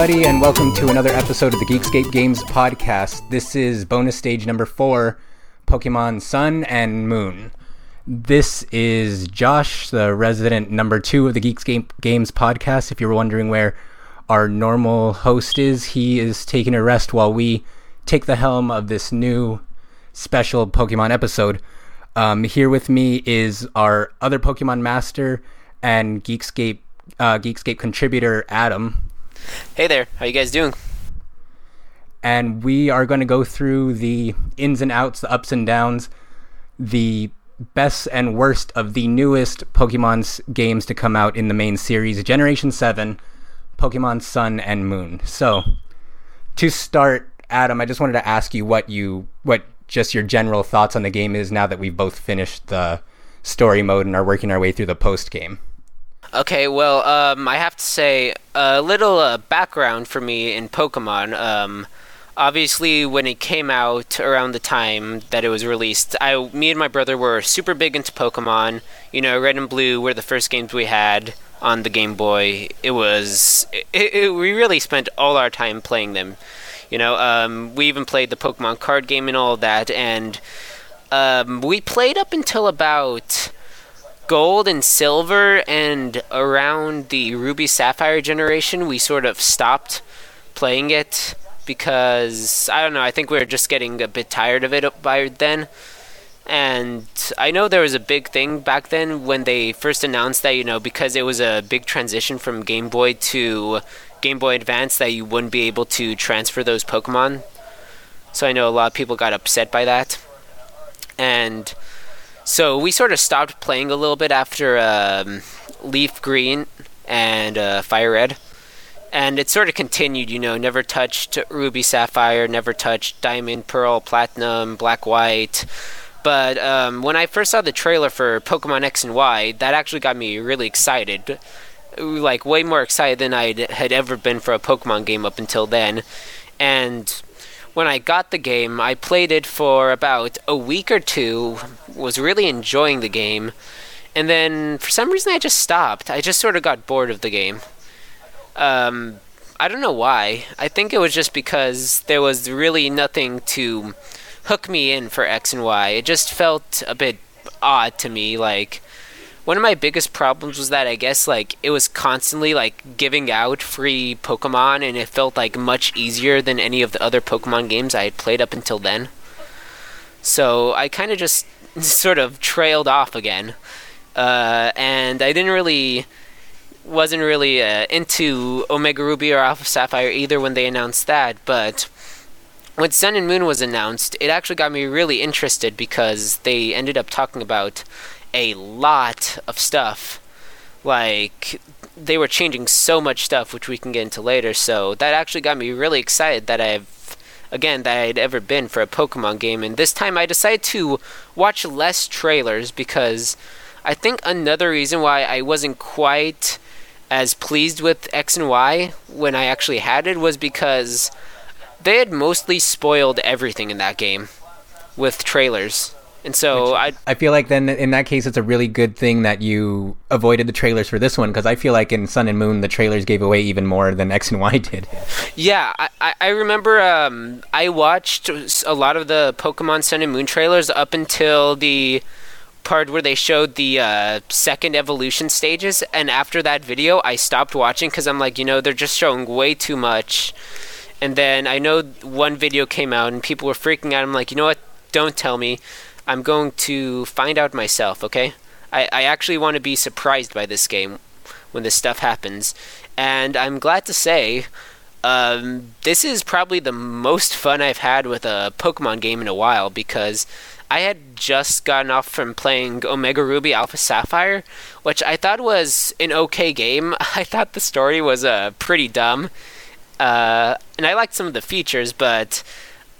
everybody, and welcome to another episode of the Geekscape Games podcast. This is bonus stage number four Pokemon Sun and Moon. This is Josh, the resident number two of the Geekscape Games podcast. If you're wondering where our normal host is, he is taking a rest while we take the helm of this new special Pokemon episode. Um, here with me is our other Pokemon master and Geekscape uh, Geekscape contributor Adam. Hey there, how you guys doing? And we are going to go through the ins and outs, the ups and downs, the best and worst of the newest Pokemon games to come out in the main series, Generation 7, Pokemon Sun and Moon. So, to start, Adam, I just wanted to ask you what you what just your general thoughts on the game is now that we've both finished the story mode and are working our way through the post game. Okay, well, um, I have to say a little uh, background for me in Pokemon. Um, obviously, when it came out around the time that it was released, I, me and my brother were super big into Pokemon. You know, Red and Blue were the first games we had on the Game Boy. It was, it, it, we really spent all our time playing them. You know, um, we even played the Pokemon card game and all that, and um, we played up until about gold and silver and around the ruby sapphire generation we sort of stopped playing it because i don't know i think we were just getting a bit tired of it by then. And i know there was a big thing back then when they first announced that you know because it was a big transition from game boy to game boy advance that you wouldn't be able to transfer those pokemon. So i know a lot of people got upset by that. And so we sort of stopped playing a little bit after um, Leaf Green and uh, Fire Red. And it sort of continued, you know, never touched Ruby Sapphire, never touched Diamond, Pearl, Platinum, Black White. But um, when I first saw the trailer for Pokemon X and Y, that actually got me really excited. Like, way more excited than I had ever been for a Pokemon game up until then. And when I got the game, I played it for about a week or two, was really enjoying the game, and then for some reason I just stopped. I just sort of got bored of the game. Um, I don't know why. I think it was just because there was really nothing to hook me in for X and Y. It just felt a bit odd to me, like one of my biggest problems was that I guess like it was constantly like giving out free Pokemon and it felt like much easier than any of the other Pokemon games I had played up until then. So I kind of just sort of trailed off again. Uh, and I didn't really wasn't really uh, into Omega Ruby or Alpha Sapphire either when they announced that, but when Sun and Moon was announced, it actually got me really interested because they ended up talking about a lot of stuff. Like they were changing so much stuff, which we can get into later. So that actually got me really excited that I've again that I'd ever been for a Pokemon game. And this time I decided to watch less trailers because I think another reason why I wasn't quite as pleased with X and Y when I actually had it was because they had mostly spoiled everything in that game with trailers. And so I I feel like then in that case it's a really good thing that you avoided the trailers for this one because I feel like in Sun and Moon the trailers gave away even more than X and Y did. Yeah, I, I remember um, I watched a lot of the Pokemon Sun and Moon trailers up until the part where they showed the uh, second evolution stages, and after that video I stopped watching because I'm like, you know, they're just showing way too much. And then I know one video came out and people were freaking out. I'm like, you know what? Don't tell me I'm going to find out myself, okay? I, I actually want to be surprised by this game when this stuff happens. And I'm glad to say, um, this is probably the most fun I've had with a Pokemon game in a while because I had just gotten off from playing Omega Ruby Alpha Sapphire, which I thought was an okay game. I thought the story was uh, pretty dumb. Uh, and I liked some of the features, but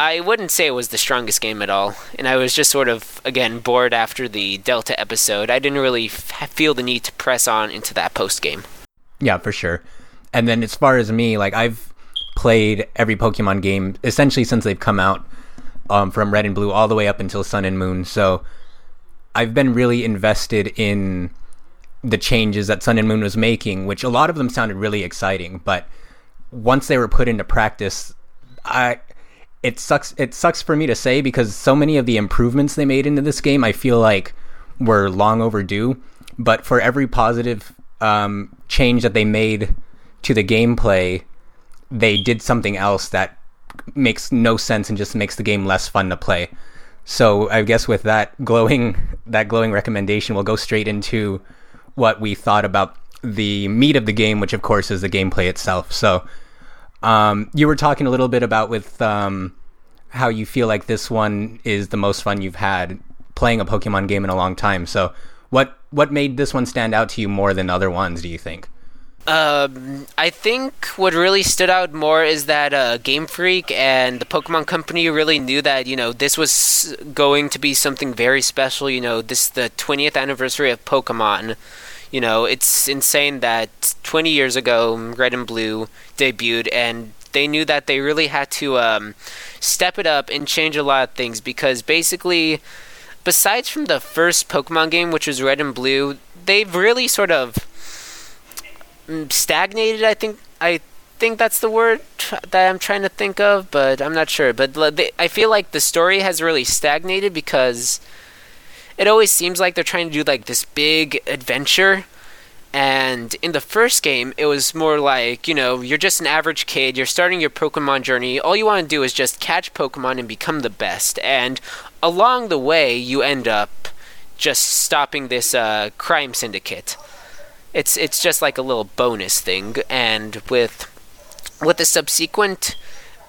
I wouldn't say it was the strongest game at all, and I was just sort of again bored after the Delta episode. I didn't really f- feel the need to press on into that post game. Yeah, for sure. And then as far as me, like I've played every Pokemon game essentially since they've come out, um, from Red and Blue all the way up until Sun and Moon. So I've been really invested in the changes that Sun and Moon was making, which a lot of them sounded really exciting, but once they were put into practice, I it sucks it sucks for me to say because so many of the improvements they made into this game I feel like were long overdue. But for every positive um, change that they made to the gameplay, they did something else that makes no sense and just makes the game less fun to play. So I guess with that glowing that glowing recommendation, we'll go straight into what we thought about the meat of the game, which of course is the gameplay itself. So um, you were talking a little bit about with um, how you feel like this one is the most fun you've had playing a Pokemon game in a long time. So what what made this one stand out to you more than other ones? Do you think? Um, I think what really stood out more is that uh, Game Freak and the Pokemon Company really knew that you know this was going to be something very special. You know, this the 20th anniversary of Pokemon. You know, it's insane that 20 years ago, Red and Blue debuted, and they knew that they really had to um, step it up and change a lot of things because basically, besides from the first Pokemon game, which was Red and Blue, they've really sort of mm, stagnated. I think I think that's the word that I'm trying to think of, but I'm not sure. But they, I feel like the story has really stagnated because it always seems like they're trying to do like this big adventure. And in the first game, it was more like, you know, you're just an average kid, you're starting your Pokemon journey. All you want to do is just catch Pokemon and become the best. And along the way, you end up just stopping this uh, crime syndicate. It's it's just like a little bonus thing. And with with the subsequent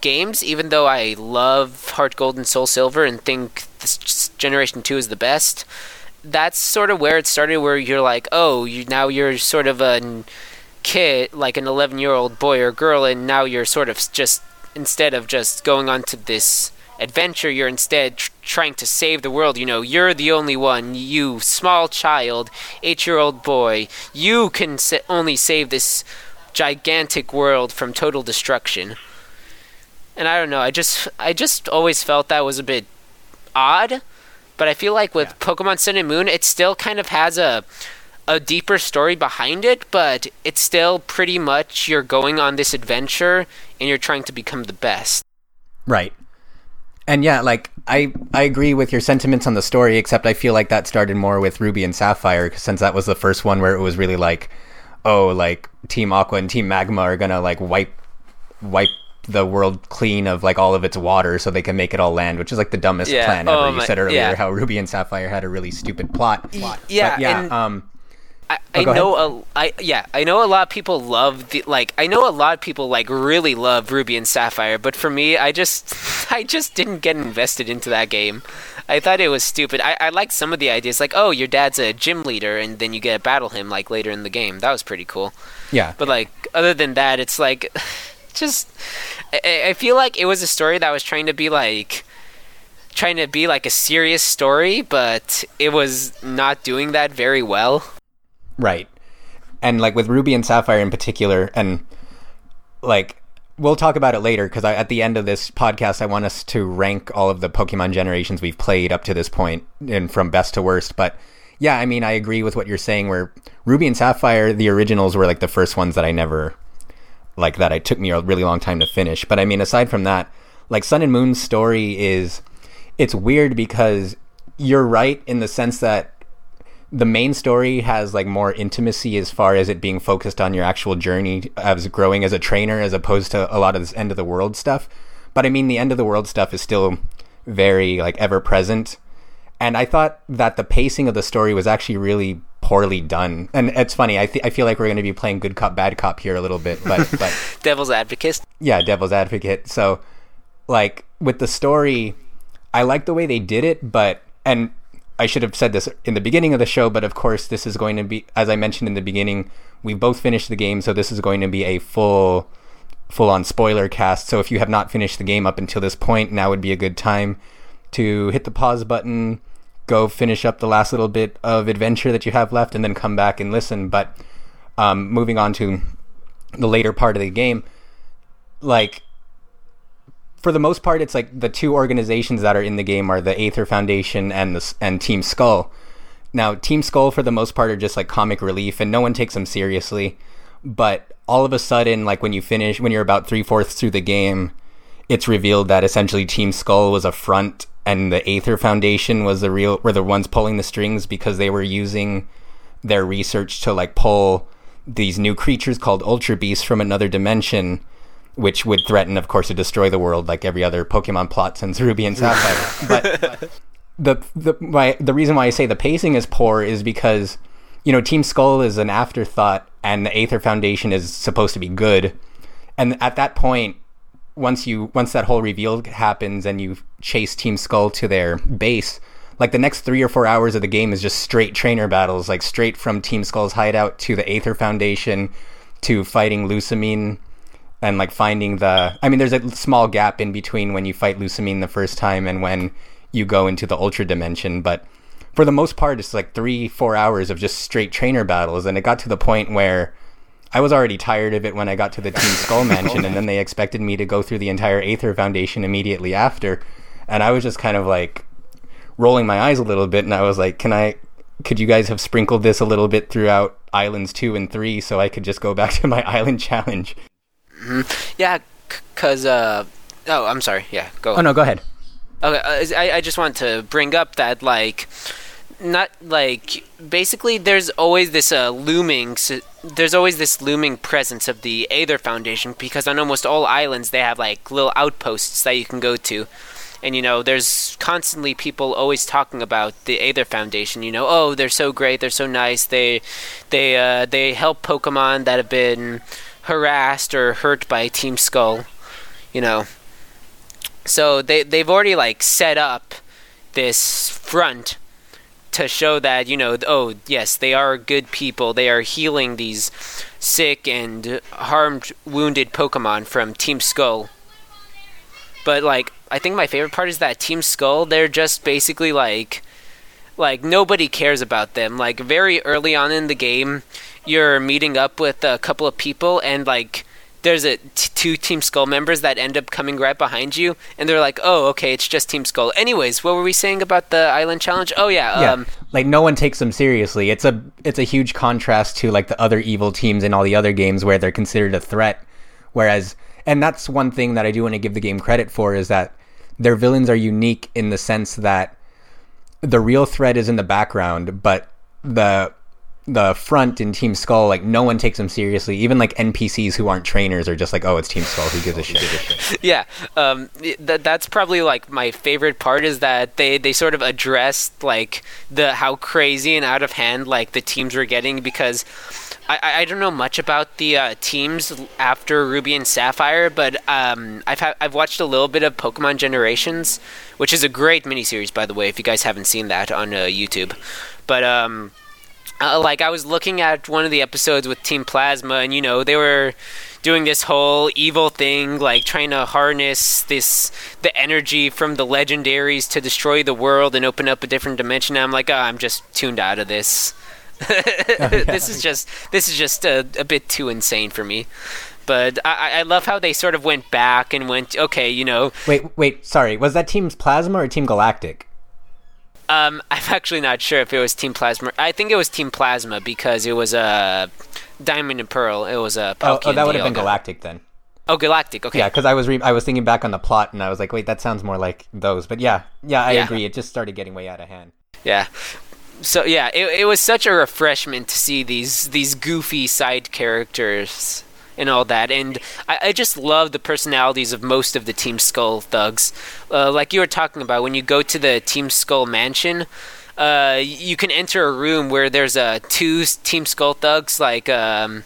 games, even though I love Heart Gold and Soul Silver and think this Generation 2 is the best, that's sort of where it started, where you're like, oh, you now you're sort of a kid, like an 11 year old boy or girl, and now you're sort of just, instead of just going on to this adventure, you're instead tr- trying to save the world. You know, you're the only one, you small child, eight year old boy, you can sa- only save this gigantic world from total destruction and I don't know. I just I just always felt that was a bit odd, but I feel like with yeah. Pokemon Sun and Moon, it still kind of has a a deeper story behind it, but it's still pretty much you're going on this adventure and you're trying to become the best. Right. And yeah, like I I agree with your sentiments on the story, except I feel like that started more with Ruby and Sapphire since that was the first one where it was really like, oh, like Team Aqua and Team Magma are gonna like wipe wipe the world clean of like all of its water so they can make it all land, which is like the dumbest yeah. plan ever. Oh, you said earlier yeah. how Ruby and Sapphire had a really stupid plot. plot. Yeah, but yeah. um, I, I oh, know a, I yeah I know a lot of people love the like I know a lot of people like really love Ruby and Sapphire, but for me I just I just didn't get invested into that game. I thought it was stupid. I, I liked some of the ideas, like oh your dad's a gym leader, and then you get to battle him like later in the game. That was pretty cool. Yeah. But like other than that, it's like just I, I feel like it was a story that was trying to be like trying to be like a serious story, but it was not doing that very well. Right. And like with Ruby and Sapphire in particular, and like we'll talk about it later because at the end of this podcast, I want us to rank all of the Pokemon generations we've played up to this point and from best to worst. But yeah, I mean, I agree with what you're saying. Where Ruby and Sapphire, the originals were like the first ones that I never like that it took me a really long time to finish. But I mean, aside from that, like Sun and Moon's story is it's weird because you're right in the sense that the main story has like more intimacy as far as it being focused on your actual journey as growing as a trainer as opposed to a lot of this end of the world stuff. But I mean, the end of the world stuff is still very like ever present. And I thought that the pacing of the story was actually really poorly done. And it's funny. I th- I feel like we're going to be playing good cop bad cop here a little bit, but but devil's advocate. Yeah, devil's advocate. So like with the story, I like the way they did it, but and I should have said this in the beginning of the show, but of course this is going to be as I mentioned in the beginning, we both finished the game, so this is going to be a full full on spoiler cast. So if you have not finished the game up until this point, now would be a good time to hit the pause button, go finish up the last little bit of adventure that you have left and then come back and listen. But um, moving on to the later part of the game, like for the most part, it's like the two organizations that are in the game are the Aether Foundation and the and Team Skull. Now, Team Skull for the most part are just like comic relief, and no one takes them seriously. but all of a sudden, like when you finish, when you're about three fourths through the game, it's revealed that essentially Team Skull was a front and the Aether Foundation was the real were the ones pulling the strings because they were using their research to like pull these new creatures called Ultra Beasts from another dimension, which would threaten, of course, to destroy the world like every other Pokemon plot since Ruby and Sapphire. but the the my, the reason why I say the pacing is poor is because you know Team Skull is an afterthought and the Aether Foundation is supposed to be good, and at that point once you once that whole reveal happens and you chase Team Skull to their base, like the next three or four hours of the game is just straight trainer battles, like straight from Team Skull's hideout to the Aether Foundation to fighting Lusamine and like finding the I mean there's a small gap in between when you fight Lusamine the first time and when you go into the ultra dimension, but for the most part it's like three, four hours of just straight trainer battles and it got to the point where I was already tired of it when I got to the Team Skull Mansion, and then they expected me to go through the entire Aether Foundation immediately after, and I was just kind of like rolling my eyes a little bit, and I was like, "Can I? Could you guys have sprinkled this a little bit throughout Islands two and three, so I could just go back to my island challenge?" Mm-hmm. Yeah, because uh, oh, I'm sorry. Yeah, go. Oh no, go ahead. Okay, uh, I I just want to bring up that like not like basically there's always this uh, looming there's always this looming presence of the Aether Foundation because on almost all islands they have like little outposts that you can go to. And you know, there's constantly people always talking about the Aether Foundation. You know, oh, they're so great, they're so nice. They, they, uh, they help Pokemon that have been harassed or hurt by Team Skull. You know, so they they've already like set up this front to show that you know oh yes they are good people. They are healing these sick and harmed wounded pokemon from team skull. But like i think my favorite part is that team skull they're just basically like like nobody cares about them. Like very early on in the game you're meeting up with a couple of people and like there's a t- two Team Skull members that end up coming right behind you, and they're like, "Oh, okay, it's just Team Skull." Anyways, what were we saying about the Island Challenge? Oh yeah, yeah. Um, like no one takes them seriously. It's a it's a huge contrast to like the other evil teams in all the other games where they're considered a threat. Whereas, and that's one thing that I do want to give the game credit for is that their villains are unique in the sense that the real threat is in the background, but the the front in Team Skull, like no one takes them seriously. Even like NPCs who aren't trainers are just like, oh, it's Team Skull. Who gives a shit? yeah, um, th- that's probably like my favorite part is that they they sort of addressed like the how crazy and out of hand like the teams were getting because. I, I don't know much about the uh, teams after Ruby and Sapphire, but um, I've ha- I've watched a little bit of Pokemon Generations, which is a great miniseries, by the way. If you guys haven't seen that on uh, YouTube, but um, uh, like I was looking at one of the episodes with Team Plasma, and you know they were doing this whole evil thing, like trying to harness this the energy from the legendaries to destroy the world and open up a different dimension. And I'm like, oh, I'm just tuned out of this. oh, yeah. This is just this is just a, a bit too insane for me. But I, I love how they sort of went back and went, okay, you know. Wait, wait, sorry. Was that Team Plasma or Team Galactic? Um, I'm actually not sure if it was Team Plasma. I think it was Team Plasma because it was a uh, Diamond and Pearl. It was a oh, oh, that would have been Galactic then. Oh, Galactic. Okay. Yeah, because I was re- I was thinking back on the plot and I was like, wait, that sounds more like those. But yeah, yeah, I yeah. agree. It just started getting way out of hand. Yeah. So yeah, it, it was such a refreshment to see these these goofy side characters and all that. And I, I, just love the personalities of most of the Team Skull thugs. Uh, like you were talking about, when you go to the Team Skull mansion, uh, you can enter a room where there's uh, two Team Skull thugs, like. Um,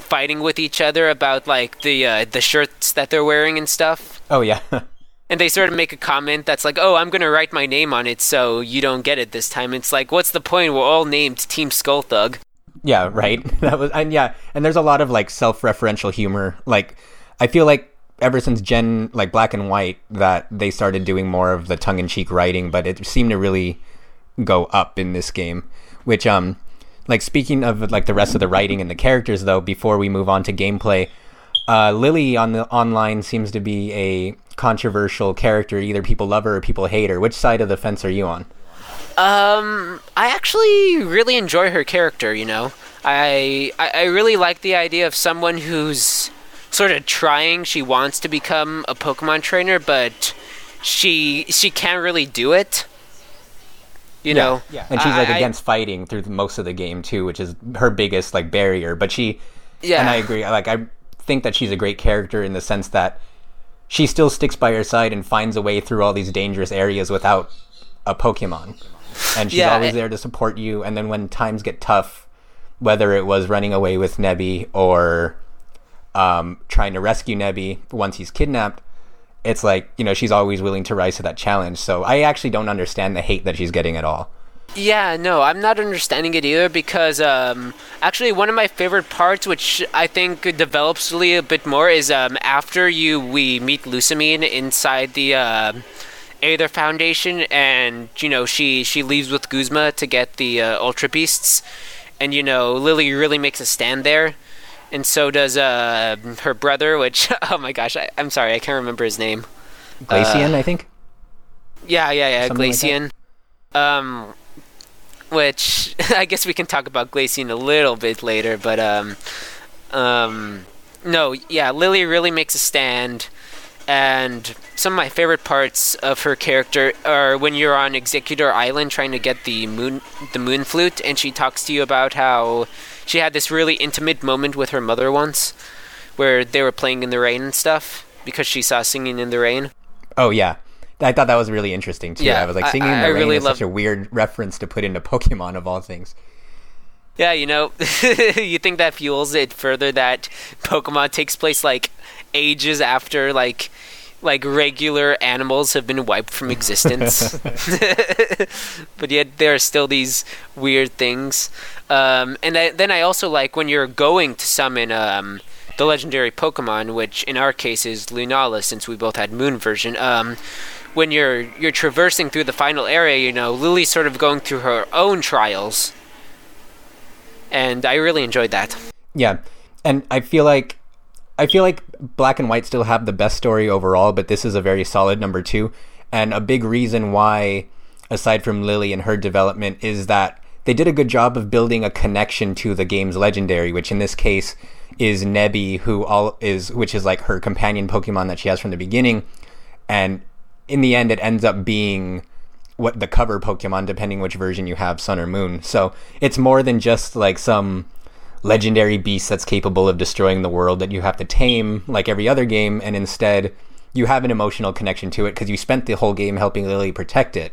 fighting with each other about like the uh, the shirts that they're wearing and stuff. Oh yeah. and they sort of make a comment that's like, "Oh, I'm going to write my name on it so you don't get it this time." It's like, what's the point? We're all named Team Skull Thug. Yeah, right. That was and yeah, and there's a lot of like self-referential humor. Like I feel like ever since Gen like Black and White that they started doing more of the tongue-in-cheek writing, but it seemed to really go up in this game. Which um like speaking of like the rest of the writing and the characters though, before we move on to gameplay, uh, Lillie on the online seems to be a controversial character. Either people love her or people hate her. Which side of the fence are you on? Um, I actually really enjoy her character. You know, I, I I really like the idea of someone who's sort of trying. She wants to become a Pokemon trainer, but she she can't really do it. You know, yeah. And she's like I- I- against fighting through most of the game too, which is her biggest like barrier. But she, Yeah. and I agree. Like I think that she's a great character in the sense that she still sticks by your side and finds a way through all these dangerous areas without a Pokemon. And she's Yeah, always it- there to support you. And then when times get tough, whether it was running away with Nebby or um, trying to rescue Nebby once he's kidnapped, it's like you know she's always willing to rise to that challenge. So I actually don't understand the hate that she's getting at all. Yeah, no, I'm not understanding it either because um, actually one of my favorite parts, which I think develops a bit more, is um, after you we meet Lusamine inside the uh, Aether Foundation, and you know she she leaves with Guzma to get the uh, Ultra Beasts, and you know Lillie really makes a stand there, and so does uh, her brother, which oh my gosh, I, I'm sorry, I can't remember his name. Glaceon, I think. Yeah, yeah, yeah, Something like um, which I guess we can talk about Glaceon a little bit later, but um, um, no, yeah, Lillie really makes a stand, and some of my favorite parts of her character are when you're on Exeggutor Island trying to get the moon, the moon flute, and she talks to you about how she had this really intimate moment with her mother once, where they were playing in the rain and stuff because she saw singing in the rain. Oh yeah, I thought that was really interesting too. Yeah, I was like, I- singing in I the rain really is love- such a weird reference to put into Pokemon of all things. Yeah, you know, you think that fuels it further that Pokemon takes place like ages after like like regular animals have been wiped from existence. but yet there are still these weird things. Um, and I, then I also like when you're going to summon um, the legendary Pokemon, which in our case is Lunala, since we both had Moon version. Um, when you're you're traversing through the final area, you know, Lillie's sort of going through her own trials and I really enjoyed that. Yeah, and I feel like I feel like Black and White still have the best story overall, but this is a very solid number two. And a big reason why, aside from Lillie and her development, is that they did a good job of building a connection to the game's legendary, which in this case is Nebby, who all is which is like her companion Pokemon that she has from the beginning. And in the end, it ends up being what the cover Pokemon, depending which version you have, Sun or Moon. So it's more than just like some legendary beast that's capable of destroying the world that you have to tame like every other game, and instead you have an emotional connection to it because you spent the whole game helping Lillie protect it.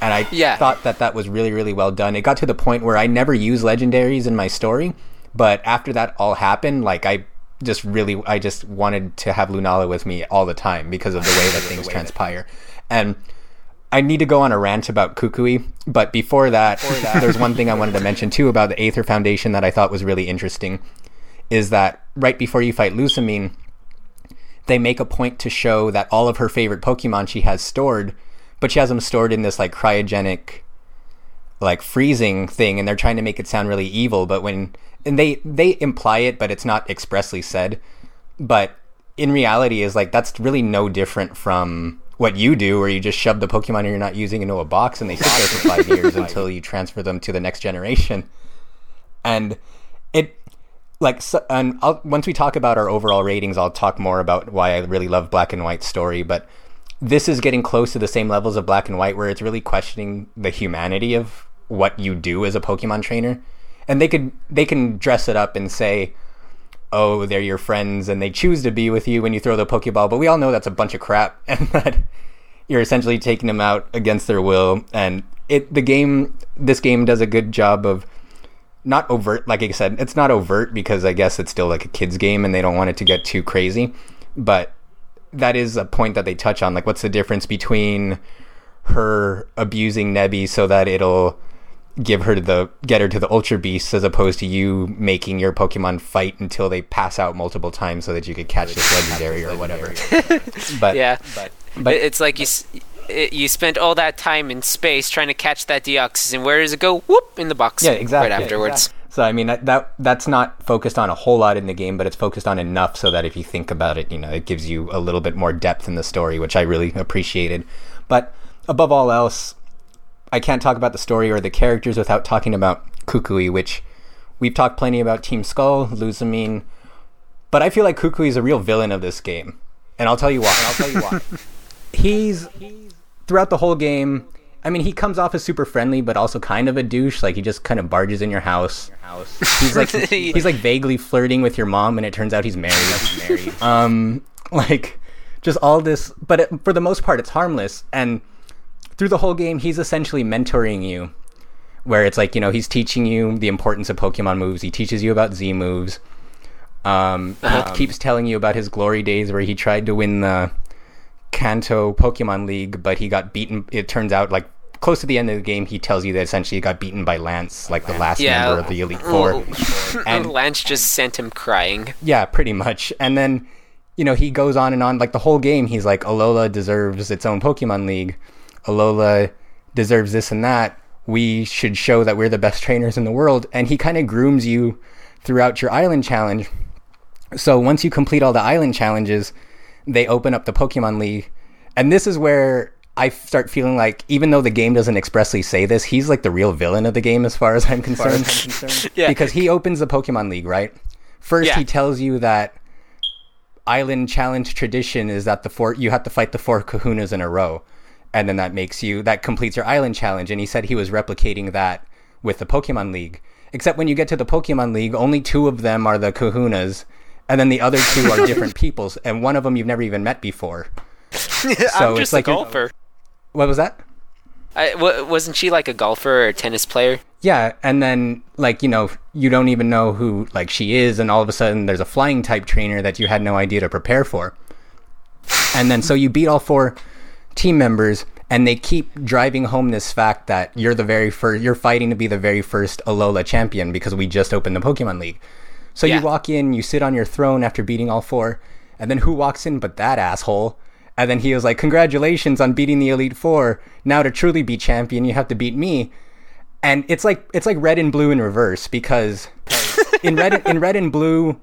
And I Yeah. thought that that was really, really well done. It got to the point where I never use legendaries in my story, but after that all happened, like I just really, I just wanted to have Lunala with me all the time because of the way that things transpire. And I need to go on a rant about Kukui, but before that, there's one thing I wanted to mention too about the Aether Foundation that I thought was really interesting. Is that right before you fight Lusamine, they make a point to show that all of her favorite Pokemon she has stored, but she has them stored in this like cryogenic, like freezing thing, and they're trying to make it sound really evil. But when and they they imply it, but it's not expressly said. But in reality, is like that's really no different from what you do, where you just shove the Pokemon you're not using into a box and they sit there for five years until you transfer them to the next generation. And it like so, and I'll, once we talk about our overall ratings, I'll talk more about why I really love Black and White story. But this is getting close to the same levels of Black and White, where it's really questioning the humanity of what you do as a Pokemon trainer. And they could they can dress it up and say, "Oh, they're your friends," and they choose to be with you when you throw the Pokeball. But we all know that's a bunch of crap, and that you're essentially taking them out against their will. And it the game this game does a good job of not overt like i said it's not overt because i guess it's still like a kids game and they don't want it to get too crazy but that is a point that they touch on like what's the difference between her abusing nebby so that it'll give her to the get her to the ultra beasts as opposed to you making your pokemon fight until they pass out multiple times so that you could catch this legendary or whatever but Yeah, but but it's like you s- it, you spent all that time in space trying to catch that Deoxys, and where does it go? Whoop in the box. Yeah, exactly. Right Yeah, afterwards. So I mean that, that that's not focused on a whole lot in the game, but it's focused on enough so that if you think about it, you know, it gives you a little bit more depth in the story, which I really appreciated. But above all else, I can't talk about the story or the characters without talking about Kukui, which we've talked plenty about Team Skull, Lusamine, but I feel like Kukui is a real villain of this game, and I'll tell you why. I'll tell you why. he's throughout the whole game. I mean, he comes off as super friendly, but also kind of a douche. Like he just kind of barges in your house. He's like he's like vaguely flirting with your mom, and it turns out he's married. he's married. Um, like just all this, but it, for the most part, it's harmless. And through the whole game, he's essentially mentoring you, where it's like you know he's teaching you the importance of Pokemon moves. He teaches you about Z moves. Um, he um, keeps telling you about his glory days where he tried to win the Kanto Pokemon League, but he got beaten. It turns out, like close to the end of the game, he tells you that essentially he got beaten by Lance, like the last yeah, member of the Elite Four. and Lance just sent him crying. Yeah, pretty much. And then, you know, he goes on and on. Like the whole game, he's like, Alola deserves its own Pokemon League. Alola deserves this and that. We should show that we're the best trainers in the world. And he kind of grooms you throughout your island challenge. So once you complete all the island challenges, they open up the Pokemon League, and this is where I start feeling like, even though the game doesn't expressly say this, he's like the real villain of the game as far as I'm concerned. As I'm concerned. yeah. Because he opens the Pokemon League, right? First, yeah. he tells you that island challenge tradition is that the four you have to fight the four Kahunas in a row, and then that makes you that completes your island challenge. And he said he was replicating that with the Pokemon League. Except when you get to the Pokemon League, only two of them are the Kahunas, and then the other two are different peoples, and one of them you've never even met before. so I'm just like a golfer. What was that? I, w- wasn't she like a golfer or a tennis player? Yeah, and then like you know you don't even know who like she is, and all of a sudden there's a flying type trainer that you had no idea to prepare for, and then so you beat all four team members, and they keep driving home this fact that you're the very first, you're fighting to be the very first Alola champion because we just opened the Pokemon League. So yeah. you walk in, you sit on your throne after beating all four, and then who walks in but that asshole? And then he was like, "Congratulations on beating the Elite Four. Now to truly be champion, you have to beat me." And it's like it's like red and blue in reverse because in red in red and blue,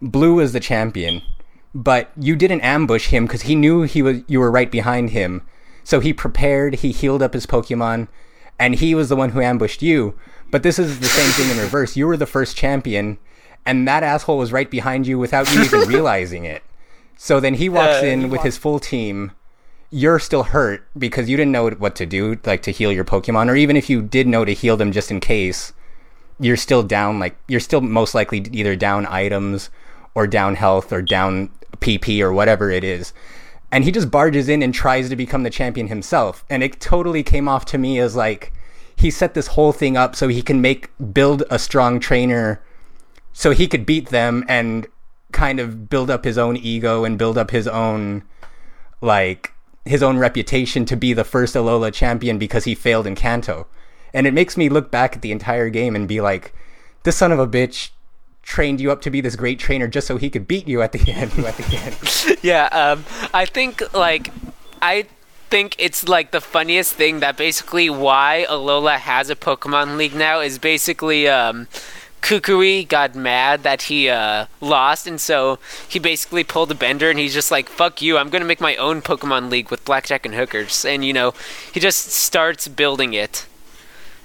blue is the champion, but you didn't ambush him because he knew he was you were right behind him. So he prepared, he healed up his Pokemon, and he was the one who ambushed you. But this is the same thing in reverse. You were the first champion, and that asshole was right behind you without you even realizing it. So then he walks uh, in with his full team. You're still hurt because you didn't know what to do, like to heal your Pokemon, or even if you did know to heal them just in case, you're still down. Like you're still most likely either down items, or down health, or down PP, or whatever it is. And he just barges in and tries to become the champion himself, and it totally came off to me as like he set this whole thing up so he can make build a strong trainer so he could beat them and kind of build up his own ego and build up his own like his own reputation to be the first Alola champion because he failed in Kanto. And it makes me look back at the entire game and be like, this son of a bitch trained you up to be this great trainer just so he could beat you at the end. at the end. yeah, um, I think like I think it's like the funniest thing that basically why Alola has a Pokemon League now is basically um, Kukui got mad that he uh, lost, and so he basically pulled a bender, and he's just like, "Fuck you! I'm gonna make my own Pokemon League with blackjack and hookers." And you know, he just starts building it,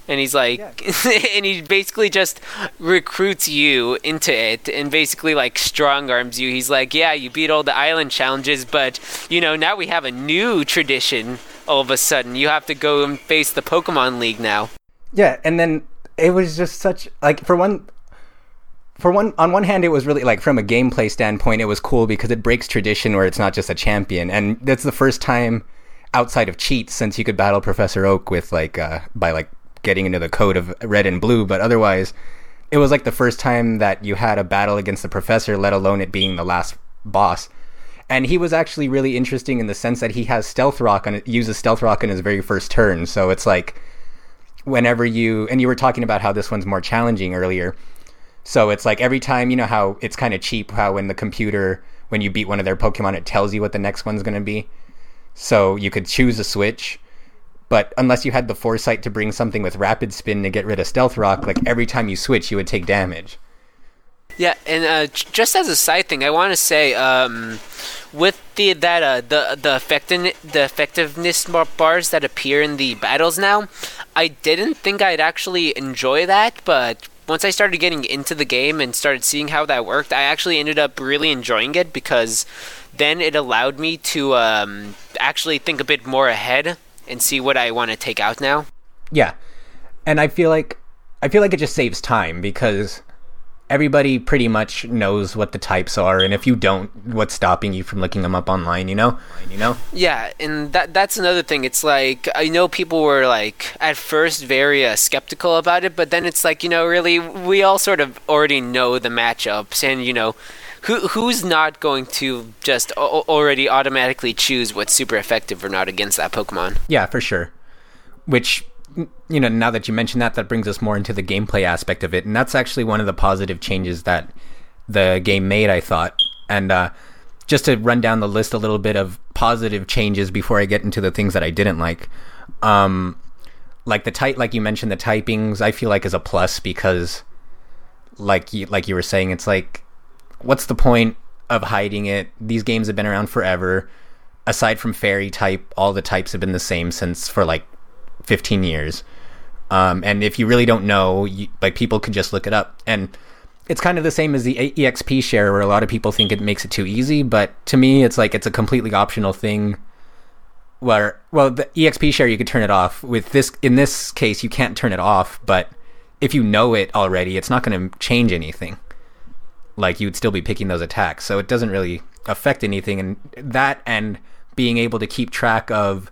and he's like, yeah. and he basically just recruits you into it, and basically like strong arms you. He's like, "Yeah, you beat all the island challenges, but you know now we have a new tradition. All of a sudden, you have to go and face the Pokemon League now." Yeah, and then it was just such like for one for one on one hand it was really like from a gameplay standpoint it was cool because it breaks tradition where it's not just a champion and that's the first time outside of cheats since you could battle professor oak with like uh, by like getting into the code of red and blue but otherwise it was like the first time that you had a battle against the professor let alone it being the last boss and he was actually really interesting in the sense that he has stealth rock and uses stealth rock in his very first turn so it's like whenever you and you were talking about how this one's more challenging earlier. So it's like every time you know how it's kind of cheap how when the computer when you beat one of their Pokemon it tells you what the next one's going to be. So you could choose a switch, but unless you had the foresight to bring something with rapid spin to get rid of stealth rock, like every time you switch you would take damage. Yeah, and uh, just as a side thing, I want to say um, with the that uh, the the effective the effectiveness bars that appear in the battles now, I didn't think I'd actually enjoy that, but once I started getting into the game and started seeing how that worked, I actually ended up really enjoying it because then it allowed me to um, actually think a bit more ahead and see what I want to take out now. Yeah, and I feel like I feel like it just saves time because everybody pretty much knows what the types are and if you don't what's stopping you from looking them up online you know? You know? Yeah and that that's another thing. It's like i know people were like at first very uh, skeptical about it but then it's like you know really we all sort of already know the matchups and you know who who's not going to just already automatically choose what's super effective or not against that pokemon yeah for sure which you know, now that you mention that, that brings us more into the gameplay aspect of it, and that's actually one of the positive changes that the game made. I thought, and uh, just to run down the list a little bit of positive changes before I get into the things that I didn't like. Um, like the type, like you mentioned, the typings, I feel like is a plus because, like you, like you were saying, it's like, what's the point of hiding it? These games have been around forever. Aside from fairy type, all the types have been the same since for like 15 years. Um, and if you really don't know, you, like people could just look it up. And it's kind of the same as the EXP share, where a lot of people think it makes it too easy. But to me, it's like it's a completely optional thing. Where well, the EXP share you could turn it off. With this, in this case, you can't turn it off. But if you know it already, it's not going to change anything. Like you'd still be picking those attacks, so it doesn't really affect anything. And that and being able to keep track of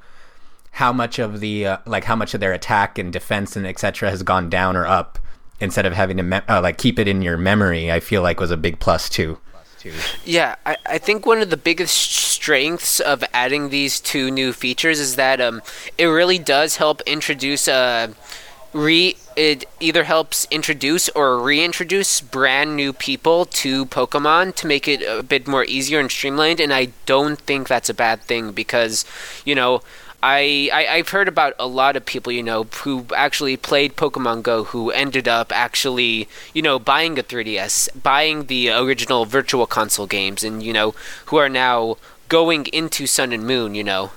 how much of the uh, like how much of their attack and defense and etc has gone down or up instead of having to me- uh, like keep it in your memory i feel like was a big plus too yeah I, I think one of the biggest strengths of adding these two new features is that um, it really does help introduce uh, re it either helps introduce or reintroduce brand new people to Pokemon to make it a bit more easier and streamlined and I don't think that's a bad thing because you know I, I have heard about a lot of people you know who actually played Pokemon Go who ended up actually you know buying a 3DS, buying the original Virtual Console games, and you know who are now going into Sun and Moon. You know,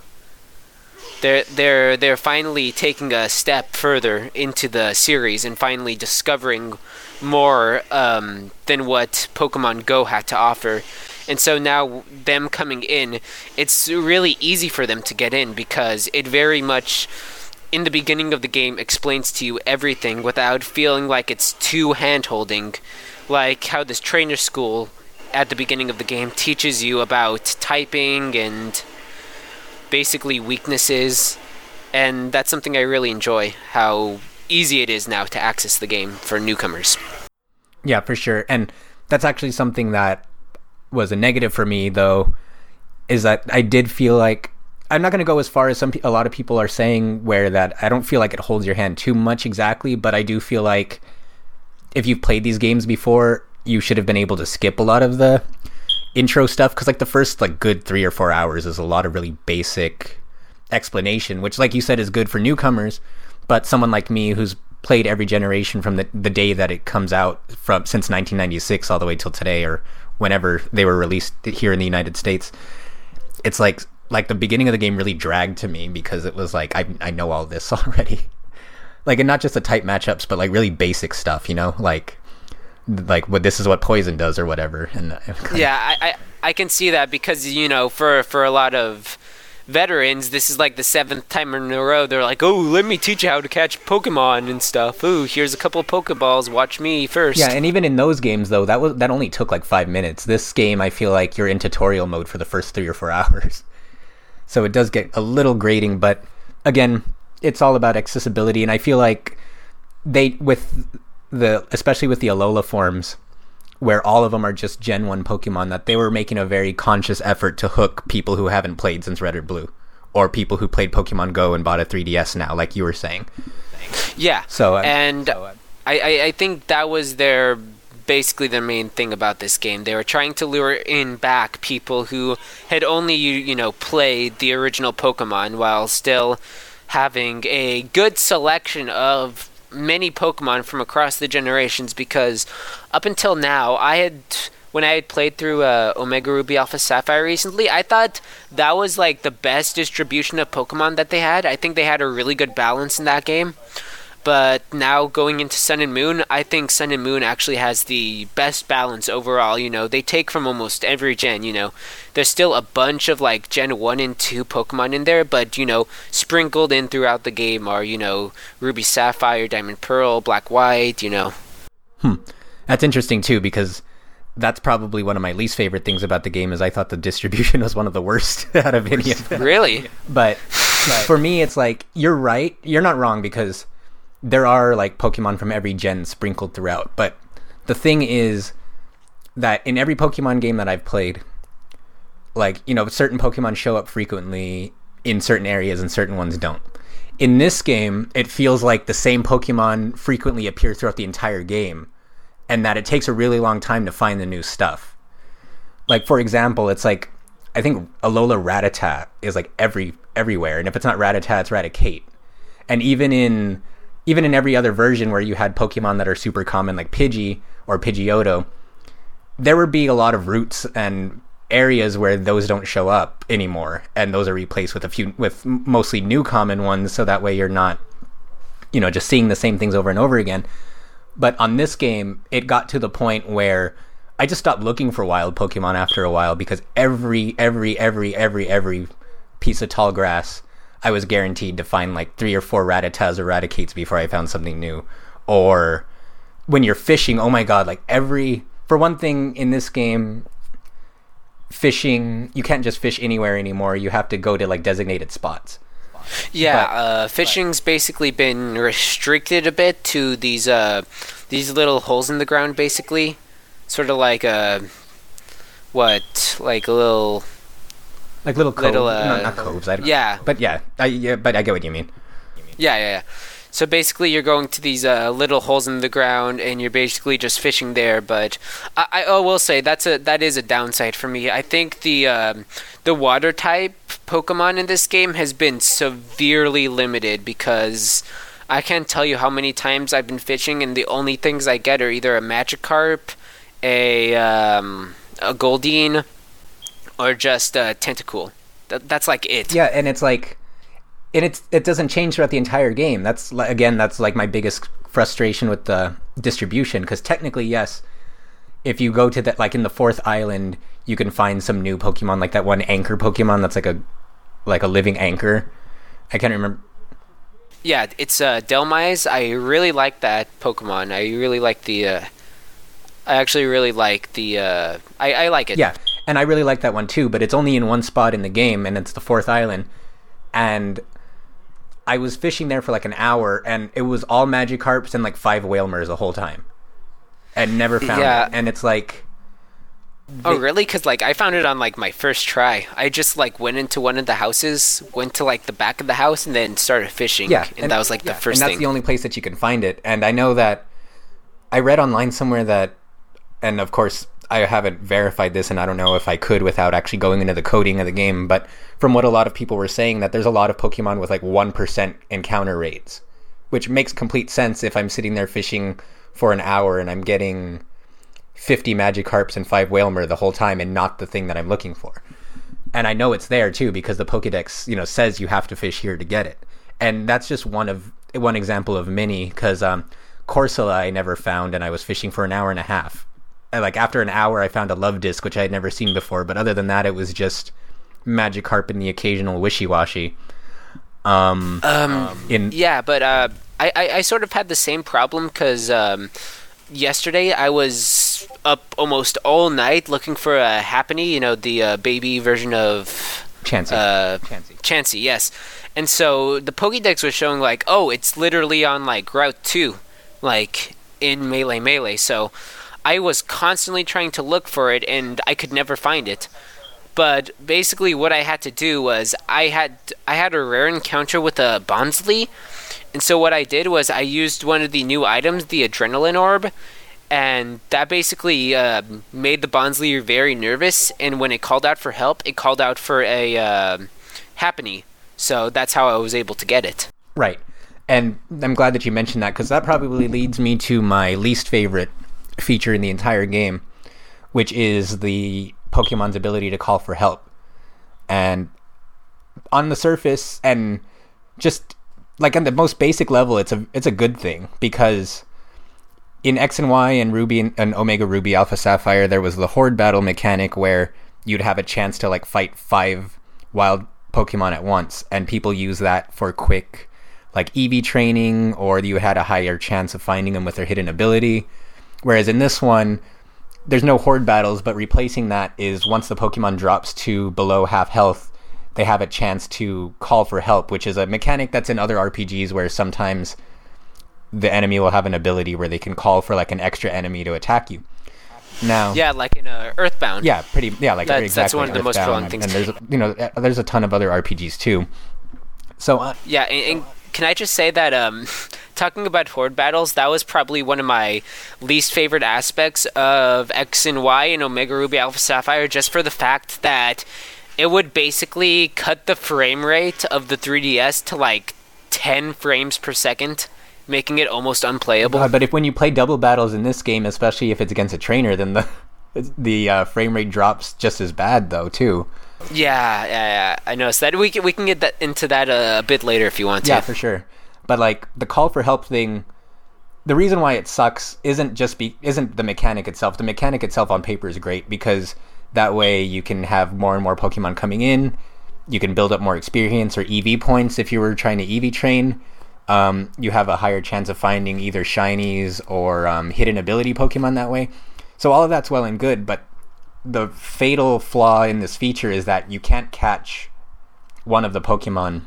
they're they're they're finally taking a step further into the series and finally discovering more um, than what Pokemon Go had to offer. And so now them coming in, it's really easy for them to get in because it very much in the beginning of the game explains to you everything without feeling like it's too hand holding. Like how this trainer school at the beginning of the game teaches you about typing and basically weaknesses. And that's something I really enjoy how easy it is now to access the game for newcomers. Yeah, for sure. And that's actually something that was a negative for me though is that I did feel like I'm not going to go as far as some a lot of people are saying where that I don't feel like it holds your hand too much exactly, but I do feel like if you've played these games before, you should have been able to skip a lot of the intro stuff cuz like the first like good 3 or 4 hours is a lot of really basic explanation, which like you said is good for newcomers, but someone like me who's played every generation from the, the day that it comes out from since 1996 all the way till today or whenever they were released here in the United States. It's like like the beginning of the game really dragged to me because it was like I I know all this already. like and not just the type matchups, but like really basic stuff, you know, like like what this is what poison does or whatever. And uh, yeah, I, I I can see that because you know for for a lot of veterans, this is like the seventh time in a row. They're like, "Oh, let me teach you how to catch Pokemon and stuff. Ooh, here's a couple of Pokeballs. Watch me first. Yeah, and even in those games though, that was that only took like five minutes. This game, I feel like you're in tutorial mode for the first three or four hours, so it does get a little grating. But again, it's all about accessibility, and I feel like they with the especially with the Alola forms where all of them are just Gen 1 Pokemon, that they were making a very conscious effort to hook people who haven't played since Red or Blue, or people who played Pokemon Go and bought a 3DS now, like you were saying. Yeah. So uh, and so, uh, I, I think that was their basically the main thing about this game. They were trying to lure in back people who had only you, you know played the original Pokemon while still having a good selection of many Pokemon from across the generations because up until now I had when I had played through uh, Omega Ruby Alpha Sapphire recently, I thought that was like the best distribution of Pokemon that they had. I think they had a really good balance in that game. But now going into Sun and Moon, I think Sun and Moon actually has the best balance overall. You know, they take from almost every gen. You know, there's still a bunch of like Gen 1 and 2 Pokemon in there, but you know, sprinkled in throughout the game are, you know, Ruby Sapphire, Diamond Pearl, Black White, you know. Hmm. That's interesting too because that's probably one of my least favorite things about the game is I thought the distribution was one of the worst out of any of them. Really? But, but for me it's like you're right. You're not wrong because there are like Pokemon from every gen sprinkled throughout. But the thing is that in every Pokemon game that I've played, like, you know, certain Pokemon show up frequently in certain areas and certain ones don't. In this game, it feels like the same Pokemon frequently appear throughout the entire game and that it takes a really long time to find the new stuff. Like for example, it's like I think Alola Rattata is like every everywhere, and if it's not Rattata, it's Raticate. And even in even in every other version where you had Pokemon that are super common, like Pidgey or Pidgeotto, there would be a lot of routes and areas where those don't show up anymore, and those are replaced with a few with mostly new common ones. So that way you're not, you know, just seeing the same things over and over again. But on this game, it got to the point where I just stopped looking for wild Pokemon after a while because every every every every every piece of tall grass I was guaranteed to find like three or four Rattatas or Raticates before I found something new. Or when you're fishing, oh my god, like every for one thing in this game fishing you can't just fish anywhere anymore. You have to go to like designated spots. Yeah, but, uh, fishing's but, basically been restricted a bit to these uh, these little holes in the ground, basically, sort of like a uh, what, like a little like little coves, little, uh, no, not coves. I don't yeah, know. but yeah, I, yeah, but I get what you mean. Yeah, yeah, yeah. So basically, you're going to these uh, little holes in the ground, and you're basically just fishing there. But I, I, I will say that's a that is a downside for me. I think the um, the water type Pokemon in this game has been severely limited because I can't tell you how many times I've been fishing, and the only things I get are either a Magikarp, a um, a Goldeen, or just a Tentacool. that's like it. Yeah, and it's like and it's it doesn't change throughout the entire game. That's again, that's like my biggest frustration with the distribution because technically, yes, if you go to that like in the fourth island, you can find some new Pokemon like that one anchor Pokemon that's like a like a living anchor. I can't remember. Yeah, it's uh, Dhelmise. I really like that Pokemon. I really like the. Uh, I actually really like the. Uh, I I like it. Yeah, and I really like that one too. But it's only in one spot in the game, and it's the fourth island, and I was fishing there for like an hour, and it was all Magikarps and like five Wailmers the whole time, and never found yeah. it. And it's like, oh really? Because like I found it on like my first try. I just like went into one of the houses, went to like the back of the house, and then started fishing. Yeah, and, and that was like yeah, the first. And that's thing. the only place that you can find it. And I know that I read online somewhere that, and of course I haven't verified this, and I don't know if I could without actually going into the coding of the game. But from what a lot of people were saying, that there's a lot of Pokemon with like one percent encounter rates, which makes complete sense if I'm sitting there fishing for an hour and I'm getting 50 Magikarps and five Wailmer the whole time, and not the thing that I'm looking for. And I know it's there too because the Pokedex, you know, says you have to fish here to get it. And that's just one of one example of many because um, Corsola I never found, and I was fishing for an hour and a half like after an hour, I found a Luvdisc which I had never seen before. But other than that, it was just magic Magikarp and the occasional Wishiwashi. Um, um, in yeah, but uh, I, I, I sort of had the same problem because um, yesterday I was up almost all night looking for a Happiny, you know, the uh, baby version of Chansey. Uh, Chansey. Chansey, yes. And so the Pokédex was showing like, oh, it's literally on like Route Two, like in Melemele. So I was constantly trying to look for it and I could never find it. But basically, what I had to do was I had I had a rare encounter with a Bonsly, and so what I did was I used one of the new items, the Adrenaline Orb, and that basically uh, made the Bonsly very nervous. And when it called out for help, it called out for a uh, Happiny. So that's how I was able to get it. Right. And I'm glad that you mentioned that because that probably leads me to my least favorite feature in the entire game, which is the Pokemon's ability to call for help. And on the surface and just like on the most basic level, it's a it's a good thing because in X and Y and Ruby and, and Omega Ruby Alpha Sapphire, there was the horde battle mechanic where you'd have a chance to like fight five wild Pokemon at once, and people use that for quick like EV training, or you had a higher chance of finding them with their hidden ability. Whereas in this one, there's no horde battles, but replacing that is once the Pokemon drops to below half health, they have a chance to call for help, which is a mechanic that's in other RPGs where sometimes the enemy will have an ability where they can call for like an extra enemy to attack you. Now, Yeah, like in uh, Earthbound. yeah, pretty, yeah, like That's- exactly. that's one of the most prolonged things. And there's, a- you know, there's a ton of other RPGs too. So, uh, Yeah, and, and can I just say that um, talking about horde battles, that was probably one of my least favorite aspects of X and Y and Omega Ruby Alpha Sapphire, just for the fact that it would basically cut the frame rate of the 3DS to like 10 frames per second, making it almost unplayable. Uh, but if when you play double battles in this game, especially if it's against a trainer, then the the uh, frame rate drops just as bad though too. Yeah, yeah, yeah, I noticed that. We can, we can get that into that uh, a bit later if you want to. Yeah, for sure. But like the call for help thing, the reason why it sucks isn't just be isn't the mechanic itself. The mechanic itself on paper is great because that way you can have more and more Pokemon coming in. You can build up more experience or EV points if you were trying to EV train. Um, you have a higher chance of finding either shinies or um, hidden ability Pokemon that way. So all of that's well and good, but the fatal flaw in this feature is that you can't catch one of the Pokemon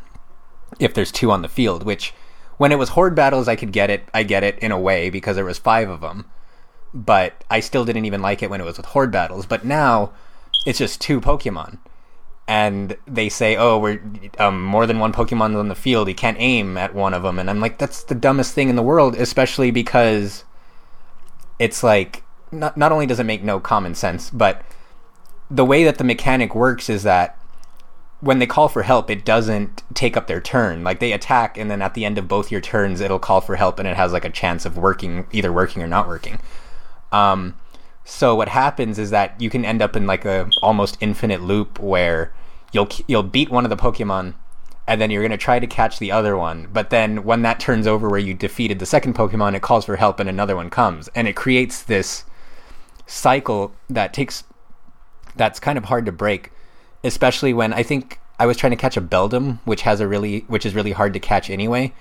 if there's two on the field. Which, when it was horde battles, I could get it. I get it in a way because there was five of them, but I still didn't even like it when it was with horde battles. But now, it's just two Pokemon, and they say, "Oh, we're um, more than one Pokemon on the field. You can't aim at one of them." And I'm like, "That's the dumbest thing in the world," especially because it's like not not only does it make no common sense, but the way that the mechanic works is that when they call for help, it doesn't take up their turn. Like they attack, and then at the end of both your turns, it'll call for help, and it has like a chance of working, either working or not working. Um, so what happens is that you can end up in like a almost infinite loop where you'll you'll beat one of the Pokemon, and then you're gonna try to catch the other one. But then when that turns over, where you defeated the second Pokemon, it calls for help, and another one comes, and it creates this cycle that takes that's kind of hard to break, especially when I think I was trying to catch a Beldum, which has a really which is really hard to catch anyway,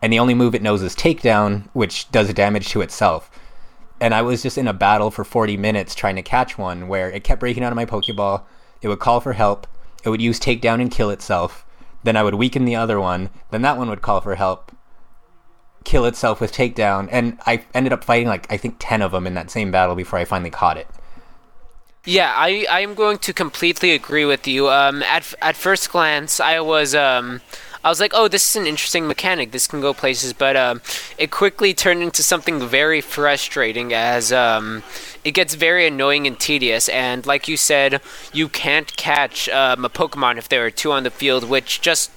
and the only move it knows is takedown, which does damage to itself. And I was just in a battle for 40 minutes trying to catch one where it kept breaking out of my Pokeball. It would call for help. It would use takedown and kill itself. Then I would weaken the other one. Then that one would call for help, kill itself with takedown. And I ended up fighting like I think 10 of them in that same battle before I finally caught it. Yeah, I I am going to completely agree with you. Um, at at first glance, I was um, I was like, oh, this is an interesting mechanic. This can go places, but um, it quickly turned into something very frustrating as um, it gets very annoying and tedious. And like you said, you can't catch um, a Pokemon if there are two on the field, which just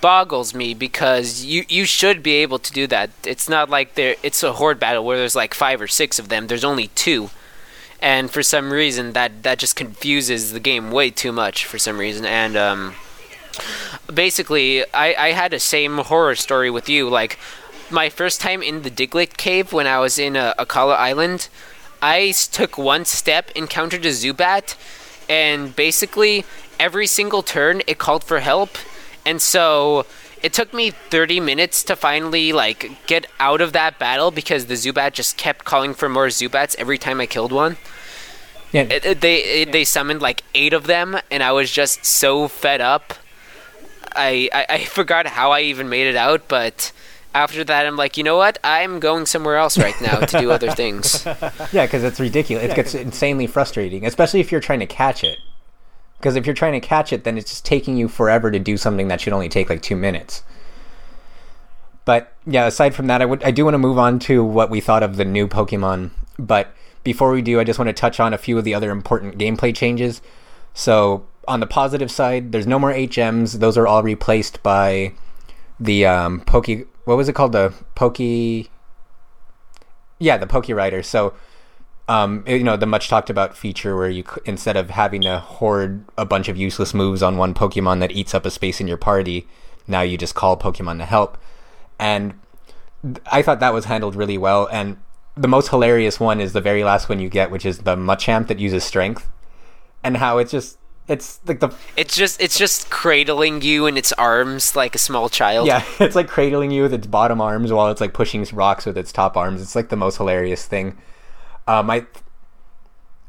boggles me because you you should be able to do that. It's not like there it's a horde battle where there's like five or six of them. There's only two and for some reason that that just confuses the game way too much for some reason and um basically i i had a same horror story with you like my first time in the Diglett cave when i was in uh, akala island I took one step encountered a zubat and basically every single turn it called for help and so it took me 30 minutes to finally like get out of that battle because the Zubat just kept calling for more Zubats every time I killed one. Yeah, It, it- they it, they summoned like eight of them, and I was just so fed up. I, I I forgot how I even made it out, but after that, I'm like, you know what? I'm going somewhere else right now to do other things. Yeah, because it's ridiculous. It gets insanely frustrating, especially if you're trying to catch it. Because if you're trying to catch it, then it's just taking you forever to do something that should only take like two minutes. But yeah, aside from that, I would I do want to move on to what we thought of the new Pokemon. But before we do, I just want to touch on a few of the other important gameplay changes. So on the positive side, there's no more HMs; those are all replaced by the um, Poke. What was it called? The Poke. Yeah, the Poke Rider. So um, you know, the much talked about feature where you instead of having to hoard a bunch of useless moves on one Pokemon that eats up a space in your party, now you just call Pokemon to help. And I thought that was handled really well. And the most hilarious one is the very last one you get, which is the Machamp that uses Strength, and how it's just it's like the it's just it's just cradling you in its arms like a small child. Yeah, it's like cradling you with its bottom arms while it's like pushing rocks with its top arms. It's like the most hilarious thing. Um, I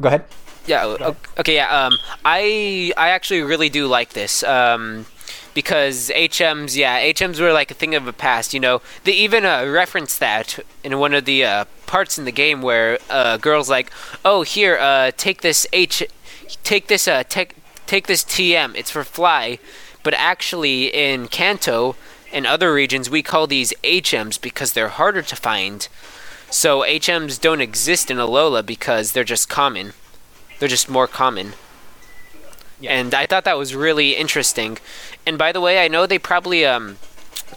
go ahead. Yeah. Okay. Yeah. Um, I I actually really do like this. Um, because HMs, yeah, HMs were like a thing of the past. You know, they even uh, referenced that in one of the uh, parts in the game where uh, girls like, oh, here, uh, take this H, take this, uh, take take this TM. It's for fly, but actually in Kanto and other regions we call these HMs because they're harder to find. So HMs don't exist in Alola because they're just common. They're just more common. Yeah. And I thought that was really interesting. And by the way, I know they probably um,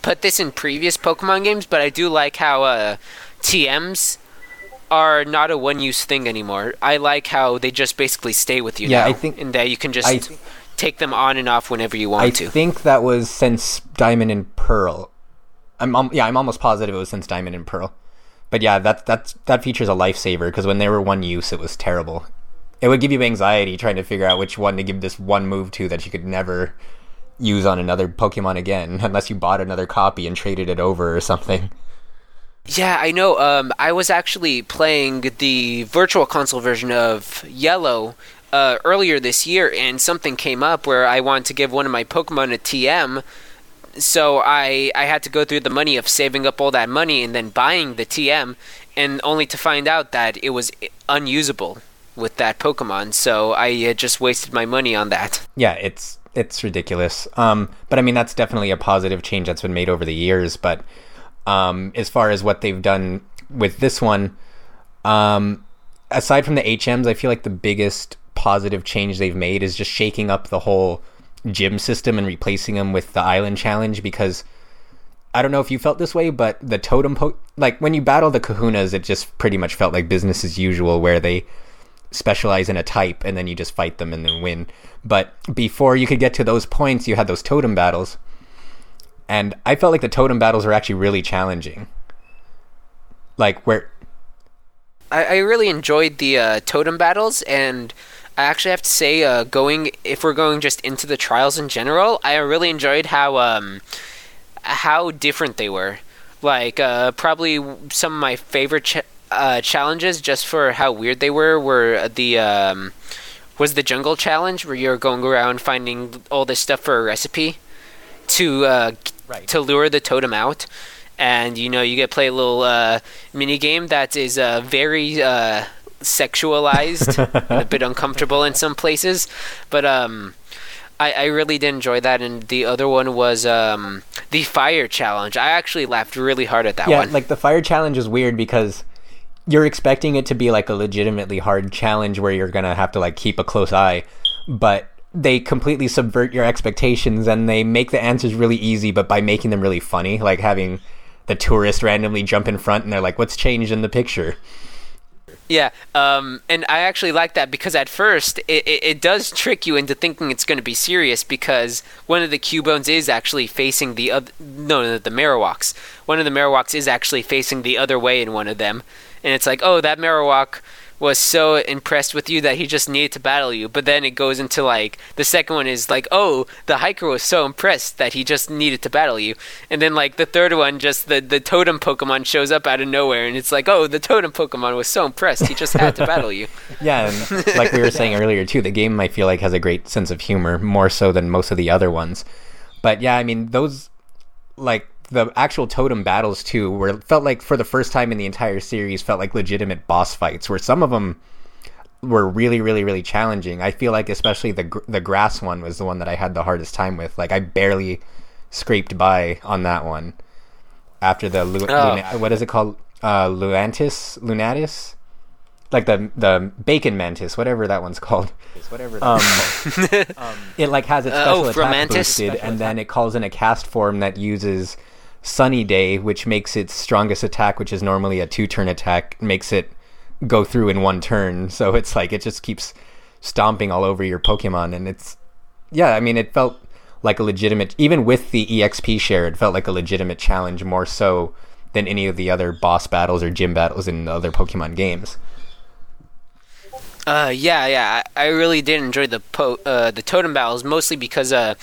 put this in previous Pokemon games, but I do like how uh, TMs are not a one-use thing anymore. I like how they just basically stay with you yeah, now, I think, and that you can just I, take them on and off whenever you want I to. I think that was since Diamond and Pearl. I'm um, yeah, I'm almost positive it was since Diamond and Pearl. But yeah, that that that feature's a lifesaver because when they were one use, it was terrible. It would give you anxiety trying to figure out which one to give this one move to that you could never use on another Pokemon again, unless you bought another copy and traded it over or something. Yeah, I know. Um, I was actually playing the Virtual Console version of Yellow uh, earlier this year, and something came up where I wanted to give one of my Pokemon a TM. So I I had to go through the money of saving up all that money and then buying the TM, and only to find out that it was unusable with that Pokemon. So I just wasted my money on that. Yeah, it's it's ridiculous. Um, but I mean that's definitely a positive change that's been made over the years. But um, as far as what they've done with this one, um, aside from the HMs, I feel like the biggest positive change they've made is just shaking up the whole gym system and replacing them with the island challenge because I don't know if you felt this way, but the totem po- like when you battle the kahunas, it just pretty much felt like business as usual where they specialize in a type and then you just fight them and then win. But before you could get to those points, you had those totem battles and I felt like the totem battles were actually really challenging. Like where I, I really enjoyed the uh, totem battles, and I actually have to say, uh, going if we're going just into the trials in general, I really enjoyed how um, how different they were. Like uh, probably some of my favorite ch- uh, challenges, just for how weird they were, were the um, was the jungle challenge where you're going around finding all this stuff for a recipe to uh, right. to lure the totem out. And you know, you get to play a little uh, mini game that is uh, very uh, sexualized, and a bit uncomfortable in some places. But um, I, I really did enjoy that. And the other one was um, the fire challenge. I actually laughed really hard at that yeah, one. like the fire challenge is weird because you're expecting it to be like a legitimately hard challenge where you're gonna have to like keep a close eye, but they completely subvert your expectations and they make the answers really easy, but by making them really funny, like having the tourist randomly jump in front and they're like, "What's changed in the picture?" Yeah, um, and I actually like that because at first it, it, it does trick you into thinking it's going to be serious because one of the Cubones is actually facing the other. No, no, the Marowaks. One of the Marowaks is actually facing the other way in one of them, and it's like, oh, that Marowak was so impressed with you that he just needed to battle you. But then it goes into like the second one is like, oh, the hiker was so impressed that he just needed to battle you. And then like the third one, just the the totem Pokemon shows up out of nowhere, and it's like, oh, the totem Pokemon was so impressed he just had to battle you. Yeah, like we were saying earlier too, the game I feel like has a great sense of humor, more so than most of the other ones. But yeah, I mean those like the actual totem battles too were felt like for the first time in the entire series felt like legitimate boss fights where some of them were really really really challenging. I feel like especially the the grass one was the one that i had the hardest time with. Like i barely scraped by on that one. After the Lu- oh. Luna- what is it called? Uh luantis? Lunatis? Like the the bacon mantis, whatever that one's called. Whatever. Um, um, it like has its special uh, oh, attack boosted, and then it calls in a Castform that uses Sunny Day, which makes its strongest attack, which is normally a two turn attack, makes it go through in one turn. So it's like it just keeps stomping all over your Pokemon, and it's yeah. I mean, it felt like a legitimate, even with the EXP share, it felt like a legitimate challenge more so than any of the other boss battles or gym battles in the other Pokemon games. Uh, yeah, yeah. I, I really did enjoy the po- uh, the totem battles mostly because uh,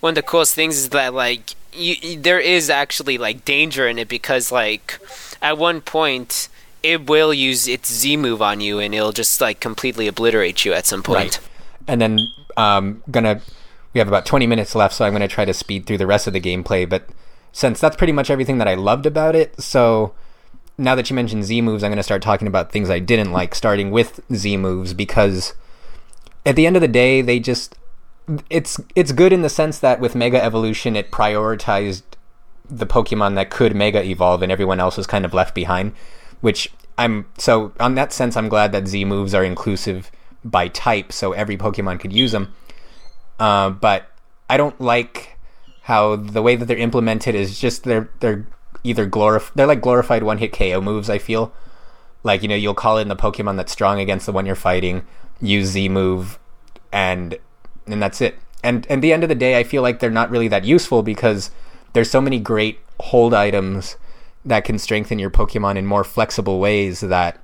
one of the coolest things is that like you, there is actually like danger in it because like at one point it will use its Z move on you and it'll just like completely obliterate you at some point. Right. And then um gonna we have about 20 minutes left so I'm going to try to speed through the rest of the gameplay but since that's pretty much everything that I loved about it so now that you mentioned Z moves, I'm going to start talking about things I didn't like, starting with Z moves, because at the end of the day, they just it's it's good in the sense that with Mega Evolution, it prioritized the Pokemon that could Mega Evolve, and everyone else was kind of left behind. Which I'm so on that sense, I'm glad that Z moves are inclusive by type, so every Pokemon could use them. Uh, but I don't like how the way that they're implemented is just they're they're either glorif they're like glorified one hit KO moves. I feel like you know you'll call in the Pokemon that's strong against the one you're fighting, use Z move, and and that's it. And at the end of the day, I feel like they're not really that useful because there's so many great hold items that can strengthen your Pokemon in more flexible ways that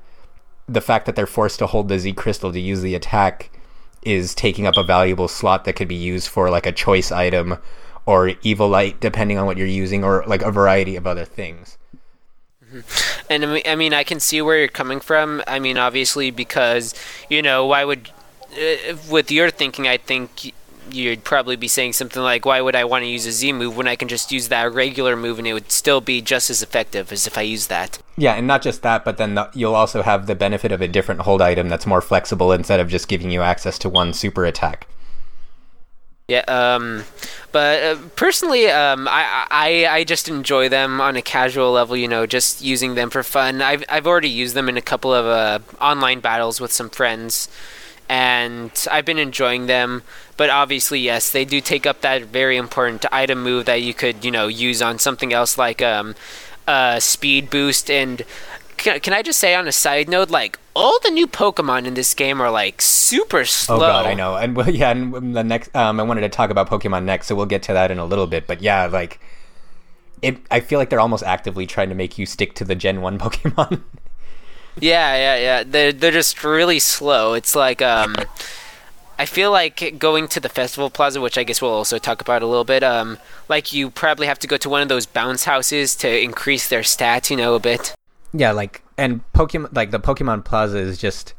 the fact that they're forced to hold the Z crystal to use the attack is taking up a valuable slot that could be used for like a choice item or Eviolite, depending on what you're using, or like a variety of other things. Mm-hmm. And I mean, I can see where you're coming from. I mean, obviously, because you know, why would, with your thinking, I think you'd probably be saying something like, "Why would I want to use a Z move when I can just use that regular move and it would still be just as effective as if I use that?" Yeah, and not just that, but then the, you'll also have the benefit of a different hold item that's more flexible instead of just giving you access to one super attack. Yeah, um, but uh, personally, um, I, I I just enjoy them on a casual level. You know, just using them for fun. I've I've already used them in a couple of uh, online battles with some friends, and I've been enjoying them. But obviously, yes, they do take up that very important item move that you could you know use on something else like um, uh, speed boost and can, can I just say on a side note, like all the new Pokemon in this game are like super slow. Oh god, I know. And well, yeah, and the next, um, I wanted to talk about Pokemon next, so we'll get to that in a little bit. But yeah, like it, I feel like they're almost actively trying to make you stick to the Gen One Pokemon. Yeah, yeah, yeah. They're they're just really slow. It's like um. I feel like going to the festival plaza, which I guess we'll also talk about a little bit. Um, like you probably have to go to one of those bounce houses to increase their stats, you know, a bit. Yeah, like and Pokemon like the Pokemon Plaza is just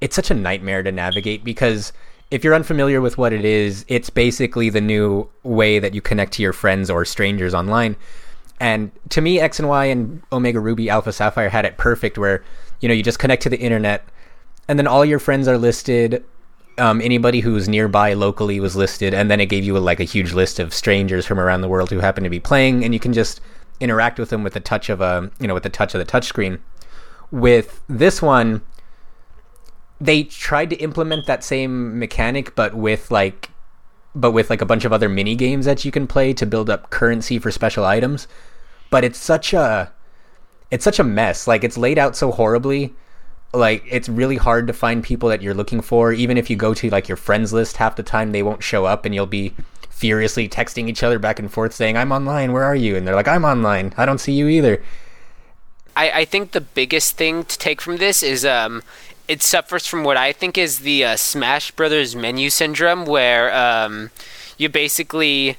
it's such a nightmare to navigate because if you're unfamiliar with what it is, it's basically the new way that you connect to your friends or strangers online. And to me, X and Y and Omega Ruby Alpha Sapphire had it perfect where, you know, you just connect to the internet and then all your friends are listed. Um, anybody who's nearby locally was listed, and then it gave you a, like a huge list of strangers from around the world who happen to be playing, and you can just interact with them with the touch of a you know with the touch of the touchscreen. With this one, they tried to implement that same mechanic, but with like but with like a bunch of other mini games that you can play to build up currency for special items. But it's such a it's such a mess. Like it's laid out so horribly. Like it's really hard to find people that you're looking for. Even if you go to like your friends list, half the time they won't show up, and you'll be furiously texting each other back and forth saying, I'm online, where are you? And they're like, I'm online, I don't see you either. I, I think the biggest thing to take from this is um, it suffers from what I think is the uh, Smash Brothers menu syndrome, where um, you basically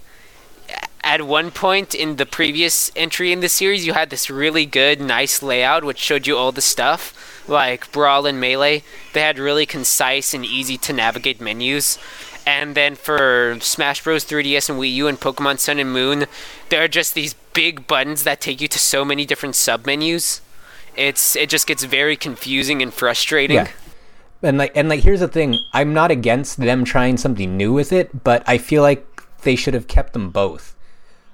at one point in the previous entry in the series, you had this really good, nice layout which showed you all the stuff, like Brawl and Melee. They had really concise and easy to navigate menus. And then for Smash Bros. 3DS and Wii U and Pokemon Sun and Moon, there are just these big buttons that take you to so many different submenus. It's it just gets very confusing and frustrating. Yeah. And like and like here's the thing, I'm not against them trying something new with it, but I feel like they should have kept them both.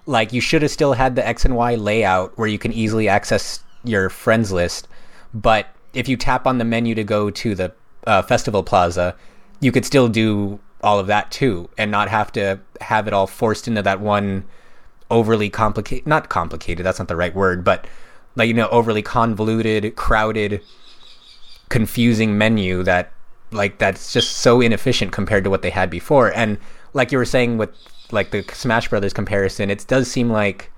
Like you should have still had the X and Y layout where you can easily access your friends list, but if you tap on the menu to go to the uh, festival plaza, you could still do all of that too and not have to have it all forced into that one overly complicated not complicated that's not the right word but like you know overly convoluted crowded confusing menu that like that's just so inefficient compared to what they had before. And like you were saying with like the Smash Brothers comparison, it does seem like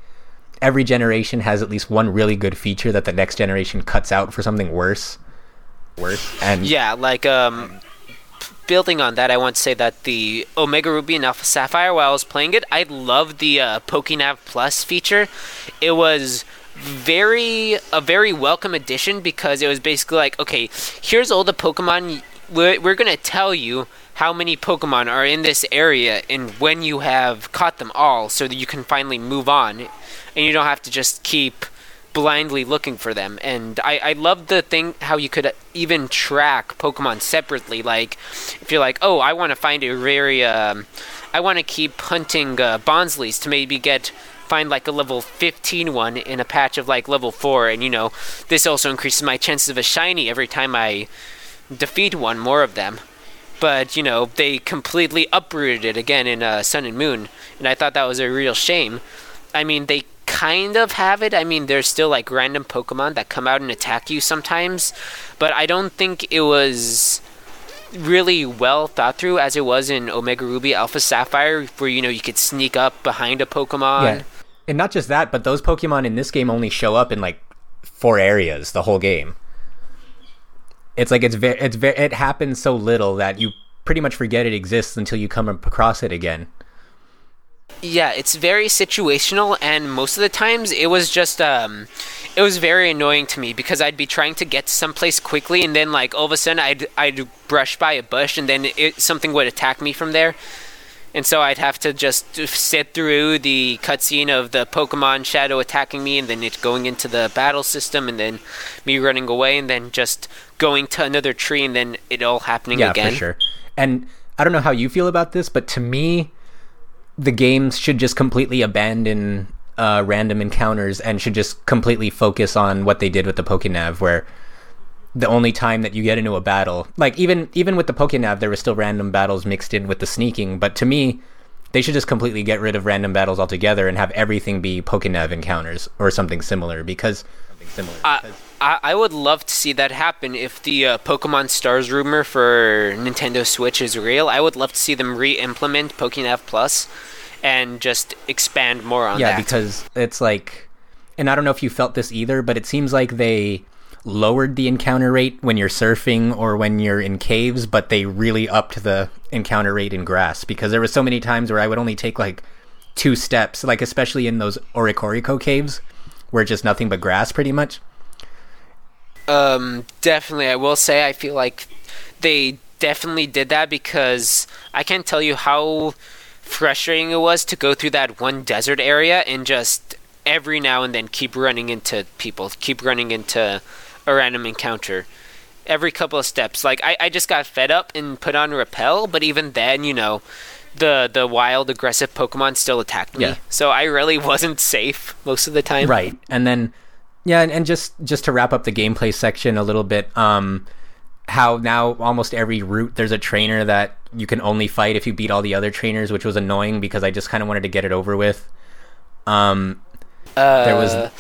every generation has at least one really good feature that the next generation cuts out for something worse. Worse. And Yeah, like um, building on that, I want to say that the Omega Ruby and Alpha Sapphire, while I was playing it, I loved the uh, Pokénav Plus feature. It was very a very welcome addition because it was basically like, okay, here's all the Pokemon. We're, we're gonna tell you how many Pokemon are in this area and when you have caught them all, so that you can finally move on, and you don't have to just keep blindly looking for them. And I, I love the thing how you could even track Pokemon separately. Like, if you're like, oh, I want to find a rare, um, I want to keep hunting uh, Bonslys to maybe get find like a level 15 one in a patch of like level 4 and you know this also increases my chances of a shiny every time i defeat one more of them but you know they completely uprooted it again in uh, sun and moon and i thought that was a real shame i mean they kind of have it i mean there's still like random pokemon that come out and attack you sometimes but i don't think it was really well thought through as it was in omega ruby alpha sapphire where you know you could sneak up behind a pokemon yeah. And not just that, but those Pokemon in this game only show up in like four areas the whole game. It's like it's very it's very it happens so little that you pretty much forget it exists until you come across it again. Yeah, it's very situational, and most of the times it was just um, it was very annoying to me because I'd be trying to get to someplace quickly, and then like all of a sudden I'd I'd brush by a bush, and then it, something would attack me from there, and so I'd have to just sit through the cutscene of the Pokemon Shadow attacking me, and then it going into the battle system, and then me running away, and then just going to another tree, and then it all happening yeah, again. for sure. And I don't know how you feel about this, but to me, the games should just completely abandon uh, random encounters and should just completely focus on what they did with the Pokénav, where the only time that you get into a battle, like even even with the Pokénav, there were still random battles mixed in with the sneaking. But to me, they should just completely get rid of random battles altogether and have everything be Pokénav encounters or something similar because something similar. Uh, because- I, I would love to see that happen if the uh, Pokemon Stars rumor for Nintendo Switch is real. I would love to see them re-implement Pokénav Plus and just expand more on yeah, that. because it's like, and I don't know if you felt this either, but it seems like they lowered the encounter rate when you're surfing or when you're in caves, but they really upped the encounter rate in grass because there were so many times where I would only take like two steps, like especially in those Oricorico caves where just nothing but grass pretty much. Um, definitely, I will say I feel like they definitely did that because I can't tell you how frustrating it was to go through that one desert area and just every now and then keep running into people, keep running into a random encounter. Every couple of steps, like I, I just got fed up and put on repel, but even then, you know, the the wild aggressive Pokemon still attacked me. Yeah. So I really wasn't safe most of the time. Right. And then yeah, and, and just just to wrap up the gameplay section a little bit, um how now almost every route there's a trainer that you can only fight if you beat all the other trainers, which was annoying because I just kind of wanted to get it over with. Um Uh, There was-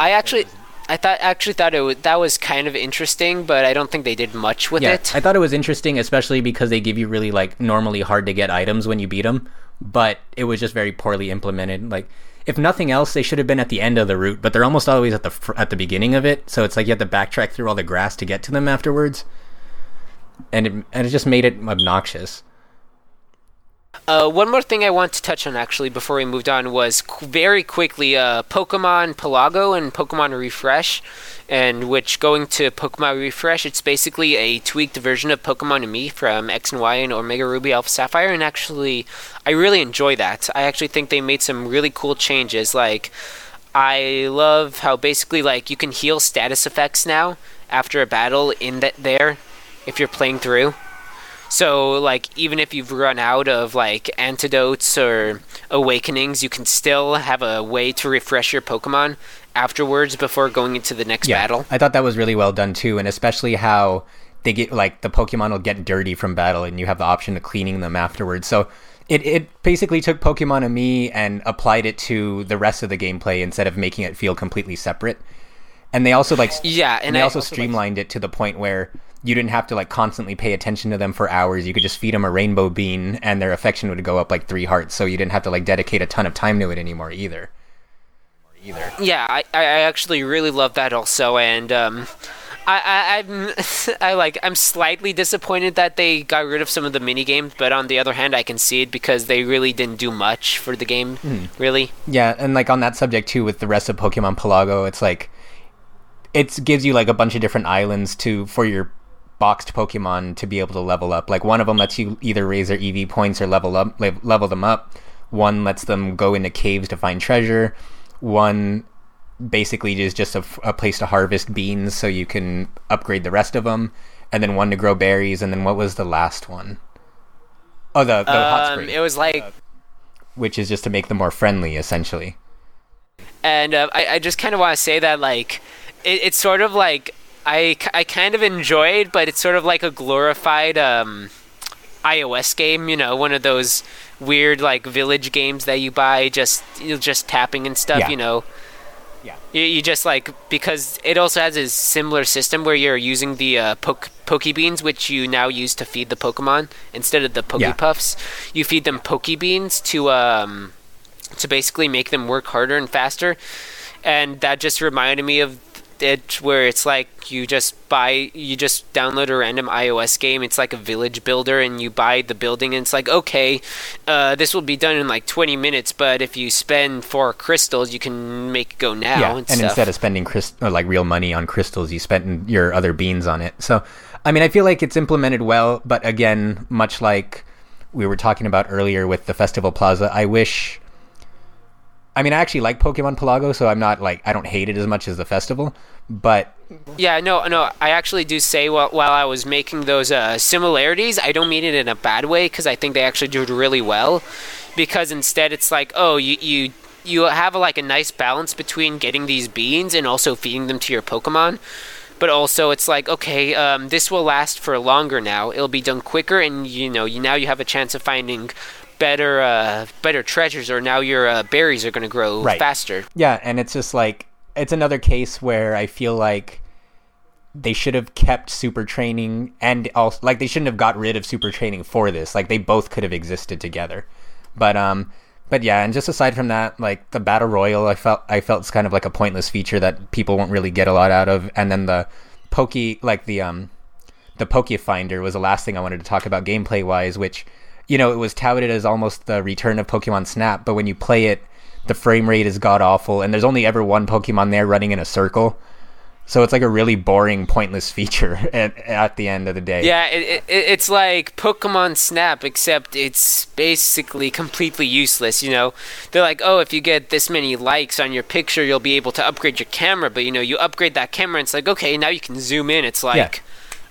I actually, I thought actually thought it was, that was kind of interesting, but I don't think they did much with yeah, it. I thought it was interesting, especially because they give you really like normally hard to get items when you beat them, but it was just very poorly implemented. Like, if nothing else, they should have been at the end of the route, but they're almost always at the fr- at the beginning of it. So it's like you have to backtrack through all the grass to get to them afterwards, and it, and it just made it obnoxious. Uh, one more thing I want to touch on actually before we moved on was qu- very quickly uh, Pokemon Pelago and Pokemon Refresh, and which going to Pokemon Refresh, it's basically a tweaked version of Pokemon-Amie from X and Y and Omega Ruby Alpha Sapphire, and actually I really enjoy that. I actually think they made some really cool changes. Like I love how basically like you can heal status effects now after a battle in that there if you're playing through. So, like, even if you've run out of like antidotes or awakenings, you can still have a way to refresh your Pokemon afterwards before going into the next battle. I thought that was really well done too, and especially how they get like the Pokemon will get dirty from battle, and you have the option of cleaning them afterwards. So it it basically took Pokemon-Amie and applied it to the rest of the gameplay instead of making it feel completely separate. And they also like Yeah, and they I also also, like- streamlined it to the point where you didn't have to like constantly pay attention to them for hours. You could just feed them a rainbow bean and their affection would go up like three hearts. So you didn't have to like dedicate a ton of time to it anymore either. Either. Yeah, I, I actually really love that also, and um, I, I am I like I'm slightly disappointed that they got rid of some of the mini games, but on the other hand, I can see it because they really didn't do much for the game, mm. really. Yeah, and like on that subject too, with the rest of Pokemon Pelago, it's like it gives you like a bunch of different islands to for your boxed Pokemon to be able to level up. Like one of them lets you either raise their EV points or level up level them up. One lets them go into caves to find treasure. One basically is just a, a, place to harvest beans so you can upgrade the rest of them, and then one to grow berries, and then what was the last one? Oh, the, the um, hot spring. It was like, which is just to make them more friendly, essentially. And uh, I, I just kind of want to say that like it, it's sort of like I, I kind of enjoyed, but it's sort of like a glorified um, iOS game. You know, one of those weird like village games that you buy just you know, just tapping and stuff. Yeah. You know. Yeah. You, you, just like because it also has a similar system where you're using the uh, poke Pokebeans, which you now use to feed the Pokemon instead of the Pokepuffs. Yeah. You feed them Pokebeans to um to basically make them work harder and faster, and that just reminded me of it where it's like you just buy you just download a random iOS game. It's like a village builder, and you buy the building, and it's like okay, uh, this will be done in like 20 minutes. But if you spend four crystals, you can make it go now. Yeah, and, and instead of spending crystal like real money on crystals, you spent your other beans on it. So, I mean, I feel like it's implemented well, but again, much like we were talking about earlier with the Festival Plaza, I wish I mean, I actually like Pokemon Pelago, so I'm not like I don't hate it as much as the festival. But yeah, no, no, I actually do say while while I was making those uh, similarities, I don't mean it in a bad way because I think they actually do it really well. Because instead, it's like, oh, you you you have a, like a nice balance between getting these beans and also feeding them to your Pokemon. But also, it's like, okay, um, this will last for longer now. It'll be done quicker, and you know, you now you have a chance of finding better uh, better treasures, or now your uh, berries are going to grow right. faster. Yeah, and it's just like it's another case where I feel like they should have kept super training and also like they shouldn't have got rid of super training for this. Like they both could have existed together. But um but yeah, and just aside from that, like the battle royal, I felt I felt it's kind of like a pointless feature that people won't really get a lot out of. And then the pokey like the um the Poke Finder was the last thing I wanted to talk about gameplay wise, which you know, it was touted as almost the return of Pokemon Snap, but when you play it, the frame rate is god awful, and there's only ever one Pokemon there running in a circle. So it's like a really boring, pointless feature at, at the end of the day. Yeah, it, it, it's like Pokemon Snap, except it's basically completely useless. You know, they're like, oh, if you get this many likes on your picture, you'll be able to upgrade your camera. But you know, you upgrade that camera, and it's like, okay, now you can zoom in. It's like. Yeah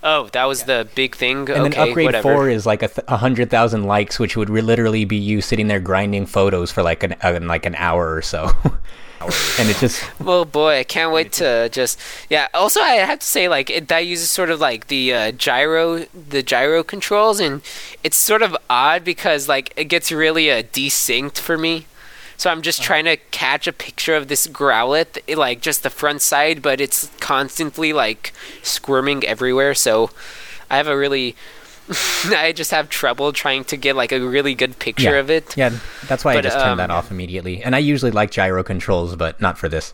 Oh, that was yeah. the big thing. And okay, then upgrade whatever. four is like a, th- hundred thousand likes, which would re- literally be you sitting there grinding photos for like an uh, like an hour or so. and it just well boy i can't wait to just yeah also i have to say like it, that uses sort of like the uh, gyro the gyro controls and it's sort of odd because like it gets really uh, desynced for me so I'm just trying to catch a picture of this Growlithe, like just the front side, but it's constantly like squirming everywhere. So I have a really I just have trouble trying to get like a really good picture yeah. of it. Yeah, that's why but, I just turned um, that off immediately. And I usually like gyro controls, but not for this.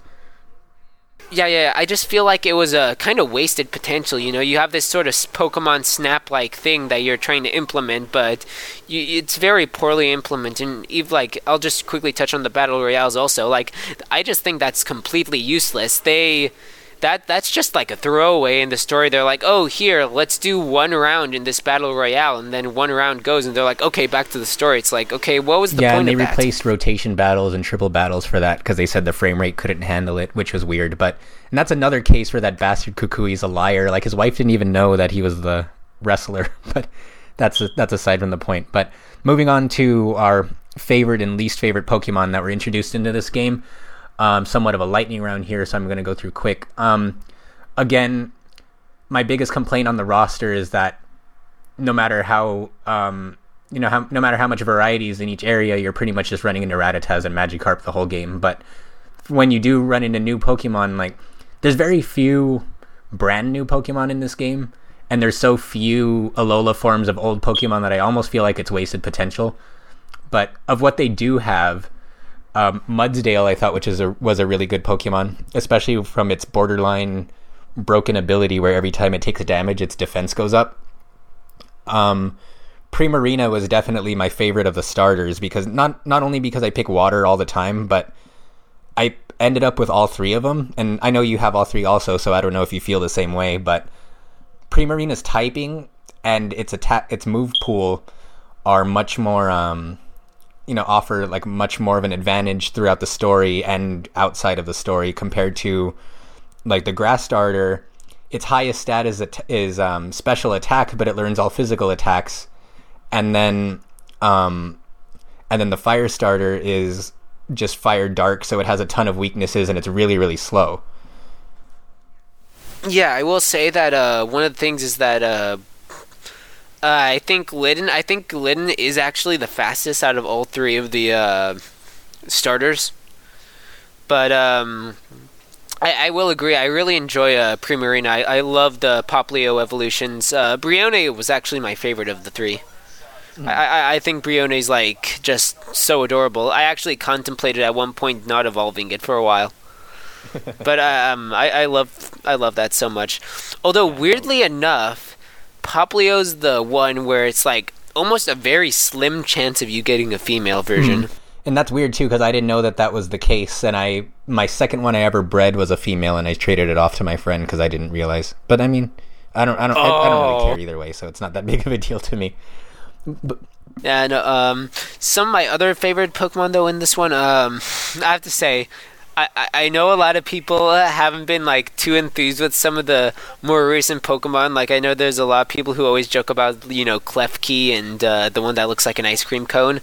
Yeah, yeah. I just feel like it was a kind of wasted potential. You know, you have this sort of Pokemon Snap like thing that you're trying to implement, but you, it's very poorly implemented. And even like, I'll just quickly touch on the battle royales also. Like, I just think that's completely useless. They that that's just like a throwaway in the story. They're like, "Oh, here, let's do one round in this battle royale," and then one round goes, and they're like, "Okay, back to the story." It's like, okay, what was the yeah, point? Yeah, and they that? replaced rotation battles and triple battles for that because they said the frame rate couldn't handle it, which was weird. But and that's another case where that bastard Kukui's a liar. Like his wife didn't even know that he was the wrestler, but that's a, that's aside from the point. But moving on to our favorite and least favorite Pokemon that were introduced into this game um, somewhat of a lightning round here, so I'm going to go through quick. Um, again, my biggest complaint on the roster is that no matter how um, you know, how, no matter how much variety is in each area, you're pretty much just running into Rattatas and Magikarp the whole game. But when you do run into new Pokemon, like there's very few brand new Pokemon in this game, and there's so few Alola forms of old Pokemon that I almost feel like it's wasted potential. But of what they do have, um, Mudsdale I thought which is a was a really good Pokemon, especially from its borderline broken ability where every time it takes damage its defense goes up. Um, Primarina was definitely my favorite of the starters because not not only because I pick water all the time, but I ended up with all three of them, and I know you have all three also, so I don't know if you feel the same way, but Primarina's typing and its attack, its move pool are much more, um, you know, offer like much more of an advantage throughout the story and outside of the story compared to like the grass starter. Its highest stat is is um, special attack, but it learns all physical attacks, and then um, and then the fire starter is just fire dark, so it has a ton of weaknesses and it's really really slow. Yeah, I will say that uh, one of the things is that uh, uh, I think Litten. I think Litten is actually the fastest out of all three of the uh, starters. But um, I, I, will agree. I really enjoy uh, Primarina. I, I love the Popplio evolutions. Uh, Brionne was actually my favorite of the three. Mm. I, I think Brionne's like just so adorable. I actually contemplated at one point not evolving it for a while. but um, I, I love I love that so much. Although weirdly enough, Popplio's the one where it's like almost a very slim chance of you getting a female version. Mm. And that's weird too because I didn't know that that was the case. And I my second one I ever bred was a female, and I traded it off to my friend because I didn't realize. But I mean, I don't I don't oh. I, I, don't really care oh. either way, so it's not that big of a deal to me. But, and um, some of my other favorite Pokemon though in this one, um, I have to say, I, I know a lot of people haven't been like too enthused with some of the more recent Pokemon. Like I know there's a lot of people who always joke about you know Klefki and uh, the one that looks like an ice cream cone.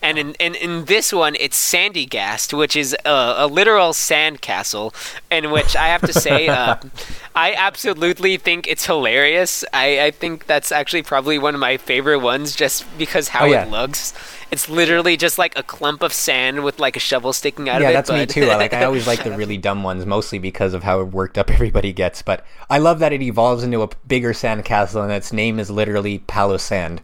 And in in, in this one, it's Sandygast, which is a, a literal sand castle, in which I have to say, uh, I absolutely think it's hilarious. I, I think that's actually probably one of my favorite ones, just because how oh, yeah. it looks. It's literally just like a clump of sand with like a shovel sticking out yeah, of it. Yeah, that's but... me too. I, like I always like the really dumb ones, mostly because of how worked up everybody gets. But I love that it evolves into a bigger sand castle, and its name is literally Palossand.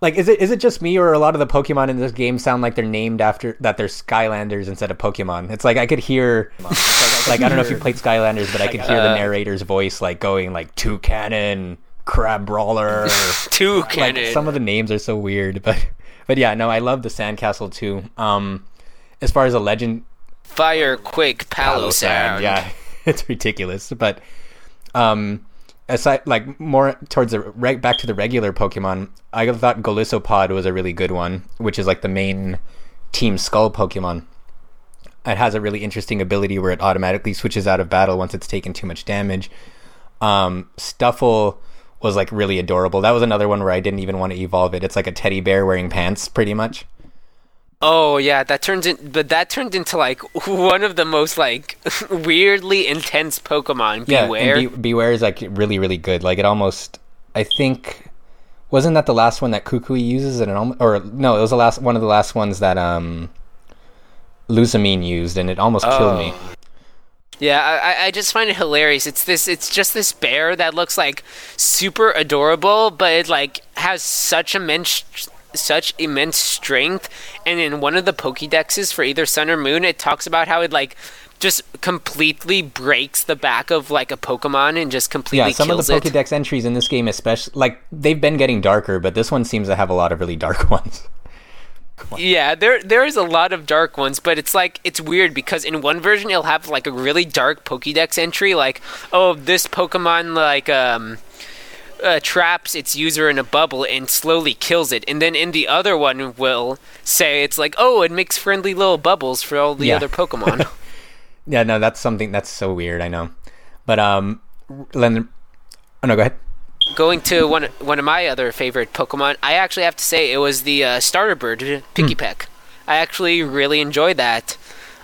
Like, is it is it just me, or a lot of the Pokemon in this game sound like they're named after that they're Skylanders instead of Pokemon? It's like I could hear, like I don't know if you played Skylanders, but I could hear the uh, narrator's voice like going like Toucannon Crabrawler. Two cannon. Like, some of the names are so weird, but but yeah, no, I love the sandcastle too. Um, as far as a legend, Fire Quick Palo, Sound. Yeah, it's ridiculous, but um, aside like more towards the right back to the regular Pokemon, I thought Golisopod was a really good one, which is like the main Team Skull Pokemon. It has a really interesting ability where it automatically switches out of battle once it's taken too much damage. Um, Stufful was like really adorable. That was another one where I didn't even want to evolve it. It's like a teddy bear wearing pants, pretty much. Oh yeah, that turns in, but that turned into like one of the most like weirdly intense Pokemon. Bewear. Yeah, Be- Bewear is like really really good. Like it almost, I think, wasn't that the last one that Kukui uses? And it almost, or no, it was the last one of the last ones that um, Lusamine used, and it almost oh. killed me. Yeah, I, I just find it hilarious. It's this it's just this bear that looks like super adorable, but it like has such immense such immense strength and in one of the Pokédexes for either Sun or Moon it talks about how it like just completely breaks the back of like a Pokemon and just completely yeah. Some of the Pokédex it. entries in this game, especially like they've been getting darker, but this one seems to have a lot of really dark ones. Yeah, there there is a lot of dark ones, but it's like it's weird because in one version it'll have like a really dark Pokédex entry, like oh this Pokemon like um uh, traps its user in a bubble and slowly kills it, and then in the other one will say it's like oh it makes friendly little bubbles for all the yeah. other Pokemon. yeah, no, that's something that's so weird. I know, but um, Len, oh no, go ahead going to one one of my other favorite Pokemon, I actually have to say it was the uh, starter bird, Pikipek. Mm. I actually really enjoy that.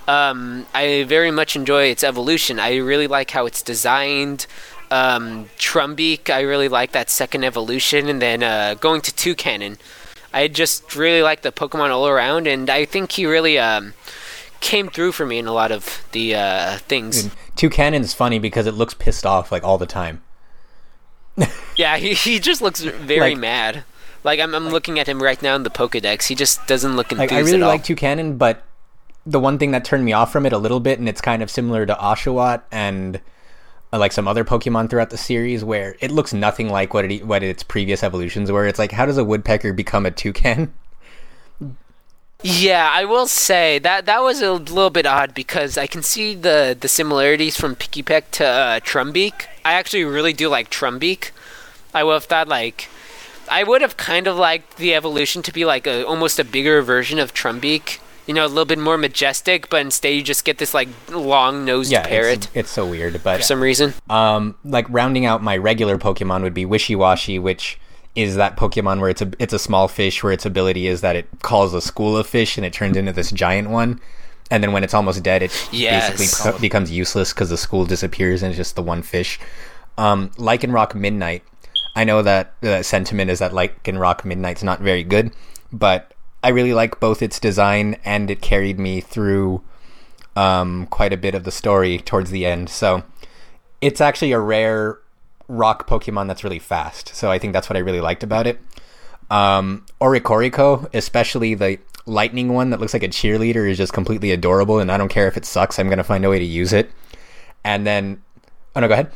Um, I very much enjoy its evolution. I really like how it's designed. Um, Trumbeak, I really like that second evolution, and then uh, going to Toucannon. I just really like the Pokemon all around, and I think he really um, came through for me in a lot of the uh, things. Toucannon's funny because it looks pissed off like all the time. yeah, he, he just looks very Like- mad. Like I'm, I'm looking at him right now in the Pokedex. He just doesn't look enthused Like I really at all. like Toucannon, but the one thing that turned me off from it a little bit, and it's kind of similar to Oshawott and uh, like some other Pokemon throughout the series, where it looks nothing like what it what its previous evolutions were. It's like, how does a woodpecker become a toucan? Yeah, I will say that that was a little bit odd because I can see the the similarities from Pikipek to uh, Trumbeak. I actually really do like Trumbeak. I would have thought like I would have kind of liked the evolution to be like a almost a bigger version of Trumbeak. You know, a little bit more majestic, but instead you just get this like long nosed Yeah, parrot it's, it's so weird. But for some reason. um, like rounding out my regular Pokemon would be Wishiwashi, which is that Pokemon where it's a it's a small fish where its ability is that it calls a school of fish and it turns into this giant one. And then when it's almost dead, it Yes. basically co- becomes useless because the school disappears and it's just the one fish. Um, Lycanroc Midnight. I know that the sentiment is that Lycanroc Midnight's not very good, but I really like both its design and it carried me through um, quite a bit of the story towards the end. So it's actually a rare rock Pokemon that's really fast. So I think that's what I really liked about it. Um, Oricoriko, especially the lightning one that looks like a cheerleader, is just completely adorable. And I don't care if it sucks, I'm going to find a way to use it. And then, oh no, go ahead.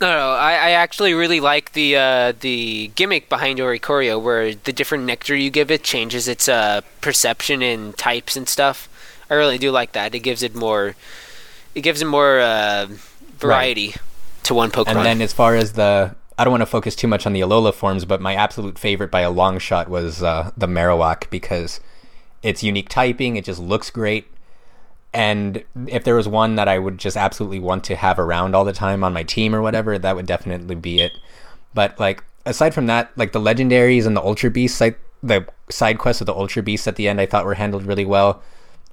No, no, I, I actually really like the uh, the gimmick behind Oricorio, where the different nectar you give it changes its uh, perception and types and stuff. I really do like that. It gives it more, it gives it more uh, variety to one Pokemon. And then as far as the, I don't want to focus too much on the Alola forms, but my absolute favorite by a long shot was uh, the Marowak because it's unique typing. It just looks great. And if there was one that I would just absolutely want to have around all the time on my team or whatever, that would definitely be it. But like aside from that, like the legendaries and the Ultra Beasts, like the side quests of the Ultra Beasts at the end, I thought were handled really well.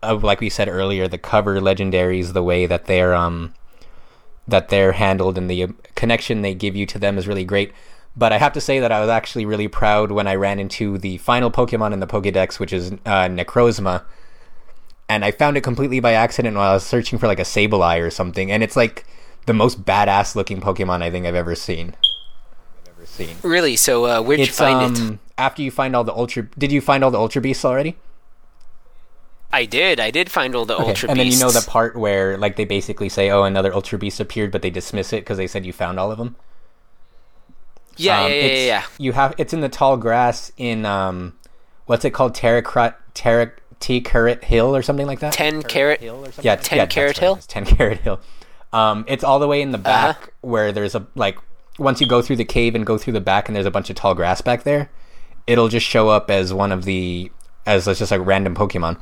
Uh, like we said earlier, the cover legendaries, the way that they're um that they're handled and the uh, connection they give you to them is really great. But I have to say that I was actually really proud when I ran into the final Pokemon in the Pokedex, which is uh, Necrozma. And I found it completely by accident while I was searching for like a Sableye or something. And it's like the most badass looking Pokemon I think I've ever seen. I've ever seen. really, so uh, where'd you It's find it? um after you find all the Ultra. Did you find all the Ultra Beasts already? I did, I did find all the Okay, Ultra and then you know the part where like they basically say, "Oh, another Ultra Beast appeared," but they dismiss it because they said you found all of them. yeah, Um, yeah, yeah, it's, yeah, yeah. You have it's in the tall grass in um, what's it called? Terracrot, Terra, T Carrot Hill or something like that. Ten Carrot carat. yeah, 10 yeah, Carrot Hill? Ten Carat Hill. Um, it's all the way in the Uh-huh. back where there's a like once you go through the cave and go through the back and there's a bunch of tall grass back there, it'll just show up as one of the as just like random Pokemon,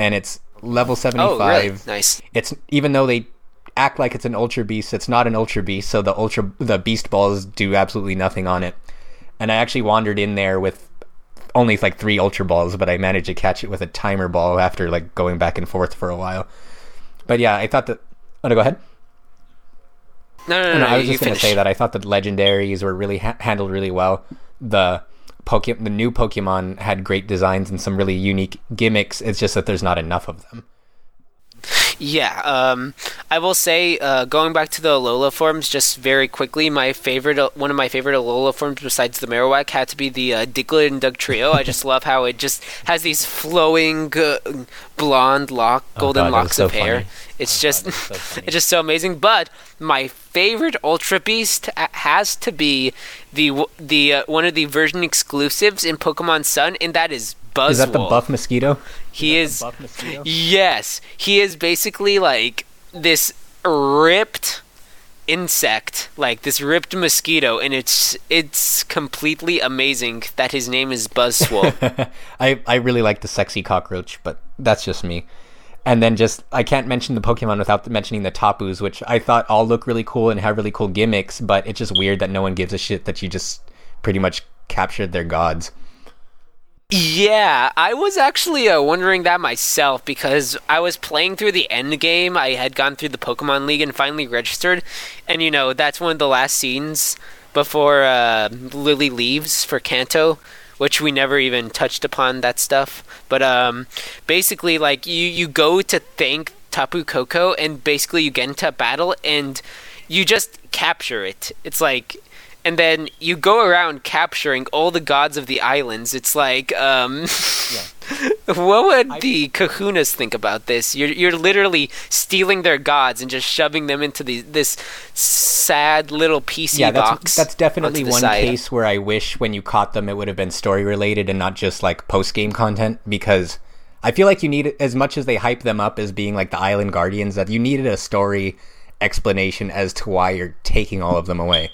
and it's level seventy Oh, five really? Nice. it's even though they act like it's an ultra beast it's not an ultra beast so the ultra the beast balls do absolutely nothing on it. And i actually wandered in there with only like three ultra balls but i managed to catch it with a timer ball after like going back and forth for a while. But yeah i thought that oh no go ahead. No, no, no, no, no, i was just going to say that i thought the legendaries were really ha- handled really well. The Poke- the new pokemon had great designs and some really unique gimmicks. It's just that there's not enough of them Yeah, um, I will say, uh, going back to the Alola forms, just very quickly, my favorite, one of my favorite Alola forms besides the Marowak had to be the uh, Diglett and Dugtrio. I just love how it just has these flowing uh, blonde lock, golden Oh God, locks so of hair. funny. It's just, that's so it's just so amazing. But my favorite Ultra Beast has to be the the uh, one of the version exclusives in Pokemon Sun, and that is Buzzwole. is that the buff mosquito He is. buff mosquito Yes, he is basically like this ripped insect, like this ripped mosquito, and it's it's completely amazing that his name is Buzzwole. I, I really like the sexy cockroach, but that's just me. And then just I can't mention the Pokemon without mentioning the Tapus, which I thought all look really cool and have really cool gimmicks, but it's just weird that no one gives a shit that you just pretty much captured their gods. Yeah, I was actually uh, wondering that myself because I was playing through the end game. I had gone through the Pokemon League and finally registered, and you know that's one of the last scenes before uh, Lillie leaves for Kanto. which we never even touched upon that stuff. But um, basically, like you you go to thank Tapu Koko, and basically you get into a battle, and you just capture it. It's like and then you go around capturing all the gods of the islands. It's like, um, what would I, the Kahunas think about this? You're you're literally stealing their gods and just shoving them into the, this sad little PC yeah, that's, box. That's definitely one side. case where I wish when you caught them it would have been story related and not just like post game content because. I feel like you need as much as they hype them up as being like the island guardians that you needed a story explanation as to why you're taking all of them away.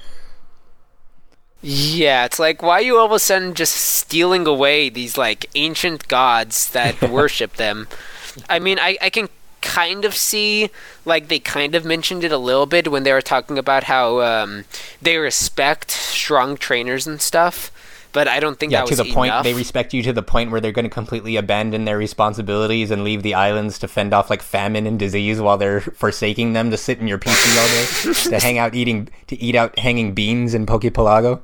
Yeah, it's like why are you all of a sudden just stealing away these like ancient gods that worship them? I mean, I, I can kind of see like they kind of mentioned it a little bit when they were talking about how um, they respect strong trainers and stuff. But I don't think yeah, to the point they respect you to the point where they're going to completely abandon their responsibilities and leave the islands to fend off like famine and disease while they're forsaking them to sit in your PC all day to hang out eating to eat out hanging beans in Pokepelago.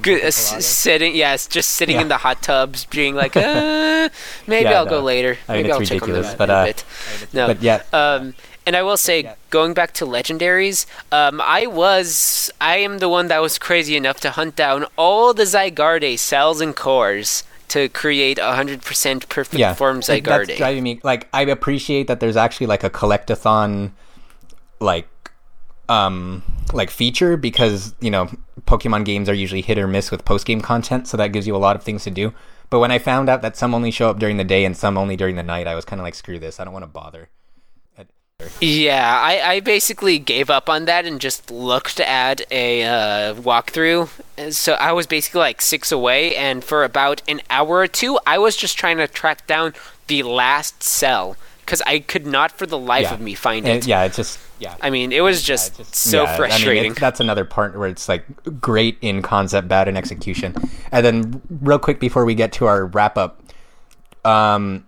Good, uh, sitting, yes, just sitting yeah. in the hot tubs, being like, uh, maybe yeah, I'll no. go later. Maybe I mean, I'll check ridiculous, on but, uh, bit. No, but yeah. Um, and I will say, going back to legendaries, um, I was, I am the one that was crazy enough to hunt down all the Zygarde cells and cores to create a hundred percent perfect yeah. form Zygarde. That's driving me like I appreciate that there's actually like a collectathon, like um like feature because you know Pokemon games are usually hit or miss with post game content, so that gives you a lot of things to do. But when I found out that some only show up during the day and some only during the night, I was kind of like, screw this, I don't want to bother. Yeah, I, I basically gave up on that and just looked at a uh, walkthrough. So I was basically like six away, and for about an hour or two, I was just trying to track down the last cell because I could not for the life yeah. of me find it. yeah, it just yeah. I mean, it was just, yeah, just so yeah, frustrating. I mean, that's another part where it's like great in concept, bad in execution. And then, real quick before we get to our wrap up, um,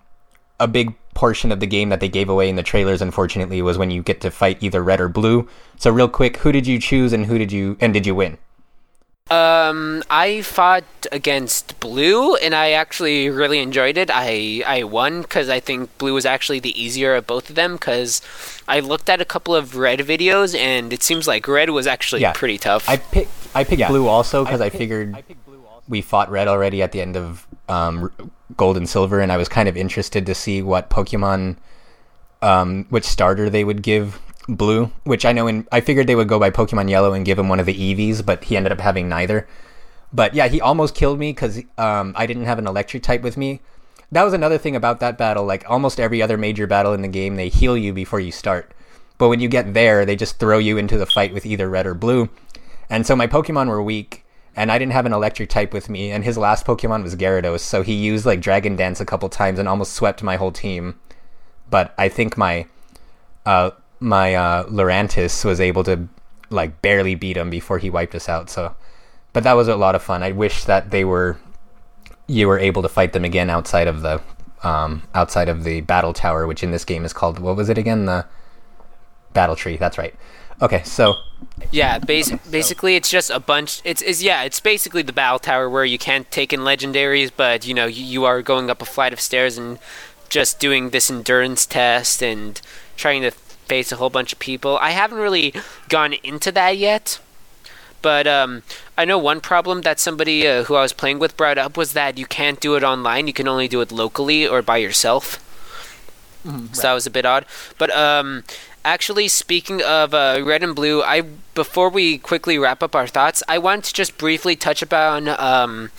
a big portion of the game that they gave away in the trailers, unfortunately, was when you get to fight either red or blue. So, real quick, who did you choose, and who did you and did you win? Um, I fought against Blue, and I actually really enjoyed it. I I won because I think Blue was actually the easier of both of them. Because I looked at a couple of Red videos, and it seems like Red was actually yeah. pretty tough. I picked I picked yeah. Blue also because I, I, figured I we fought Red already at the end of um, Gold and Silver, and I was kind of interested to see what Pokemon, um, which starter they would give blue, which I know in I figured they would go by Pokemon Yellow and give him one of the Eevees, but he ended up having neither. But yeah, he almost killed me because um, I didn't have an electric type with me. That was another thing about that battle. Like almost every other major battle in the game, they heal you before you start. But when you get there, they just throw you into the fight with either red or blue. And so my Pokemon were weak, and I didn't have an electric type with me. And his last Pokemon was Gyarados, so he used like Dragon Dance a couple times and almost swept my whole team. But I think my uh, my uh, Lurantis was able to like barely beat him before he wiped us out. So, but that was a lot of fun. I wish that they were you were able to fight them again outside of the um, outside of the battle tower, which in this game is called what was it again? The battle tree. That's right. Okay, so yeah, bas- basically it's just a bunch. It's, it's yeah, it's basically the battle tower where you can't take in legendaries, but you know you, you are going up a flight of stairs and just doing this endurance test and trying to face a whole bunch of people. I haven't really gone into that yet, but um, I know one problem that somebody uh, who I was playing with brought up was that you can't do it online. You can only do it locally or by yourself. Mm, so that was a bit odd. But um, actually, speaking of uh, red and blue, I before we quickly wrap up our thoughts, I want to just briefly touch upon um,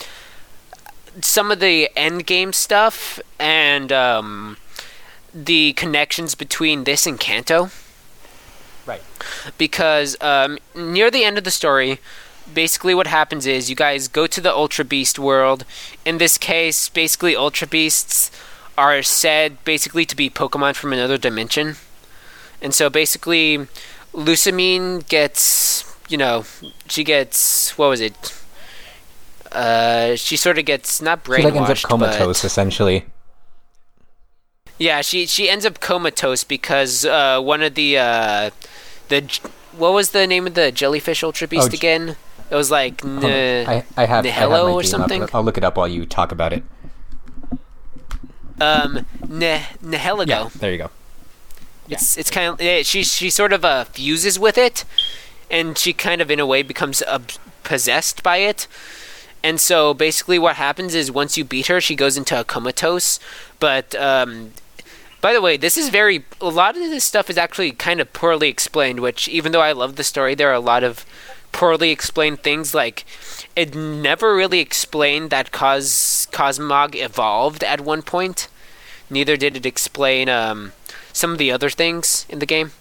some of the end game stuff and um, the connections between this and Kanto. Right. Because um, near the end of the story, basically what happens is you guys go to the Ultra Beast world. In this case, basically Ultra Beasts are said basically to be Pokemon from another dimension. And so basically, Lusamine gets, you know, she gets, what was it? Uh, she sort of gets not brainwashed, she like ends up comatose but, essentially. Yeah, she she ends up comatose because uh, one of the uh, the what was the name of the jellyfish ultra beast oh, again? It was like n- I, I have Nihilo or something. Up. I'll look it up while you talk about it. Um, Nihilego. Yeah, there you go. It's it's kind of she she sort of uh, fuses with it, and she kind of in a way becomes uh, possessed by it. And so basically, what happens is once you beat her, she goes into a comatose. But um, by the way, this is very a lot of this stuff is actually kind of poorly explained. Which even though I love the story, there are a lot of poorly explained things like it never really explained that Cos Cosmog evolved at one point. Neither did it explain um, some of the other things in the game.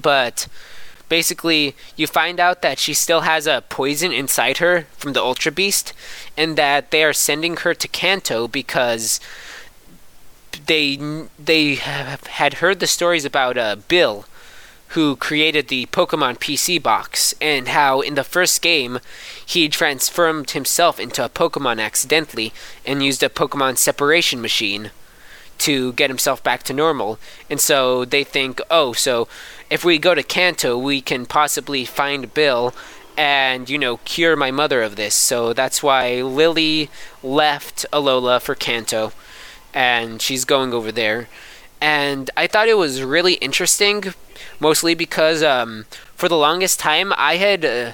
But basically, you find out that she still has a poison inside her from the Ultra Beast, and that they are sending her to Kanto because they they had heard the stories about uh, Bill, who created the Pokemon PC box, and how in the first game he transformed himself into a Pokemon accidentally and used a Pokemon separation machine to get himself back to normal. And so they think, oh, so if we go to Kanto, we can possibly find Bill and, you know, cure my mother of this. So that's why Lillie left Alola for Kanto, and she's going over there. And I thought it was really interesting, mostly because um, for the longest time I had uh,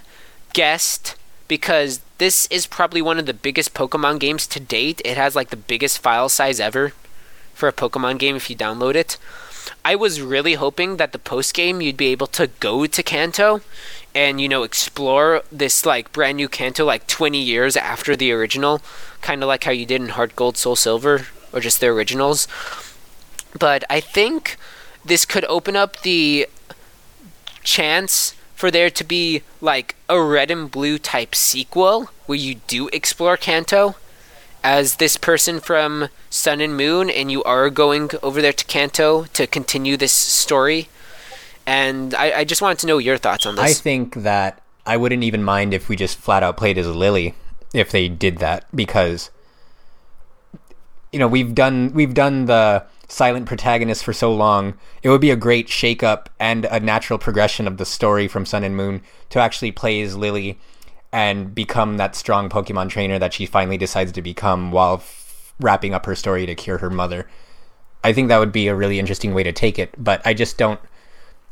guessed because this is probably one of the biggest Pokemon games to date. It has like the biggest file size ever for a Pokemon game if you download it. I was really hoping that the post game you'd be able to go to Kanto and you know explore this like brand new Kanto like 20 years after the original, kind of like how you did in Heart Gold Soul Silver or just the originals. But I think this could open up the chance for there to be like a red and blue type sequel where you do explore Kanto as this person from Sun and Moon, and you are going over there to Kanto to continue this story. And I, I just wanted to know your thoughts on this. I think that I wouldn't even mind if we just flat out played as Lillie if they did that because you know we've done we've done the silent protagonist for so long. It would be a great shake up and a natural progression of the story from Sun and Moon to actually play as Lillie and become that strong Pokemon trainer that she finally decides to become while f- wrapping up her story to cure her mother. I think that would be a really interesting way to take it, but I just don't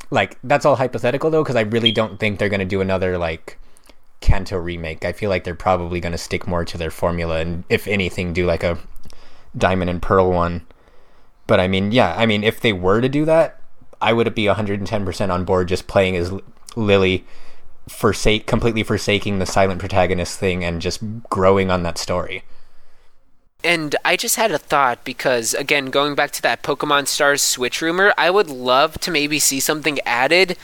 like that's all hypothetical though because I really don't think they're going to do another like Kanto remake. I feel like they're probably going to stick more to their formula and if anything do like a Diamond and Pearl one. But I mean, yeah, I mean if they were to do that, I would be 110% on board just playing as Lillie forsake completely forsaking the silent protagonist thing and just growing on that story. And I just had a thought because, again, going back to that Pokemon Stars Switch rumor, I would love to maybe see something added,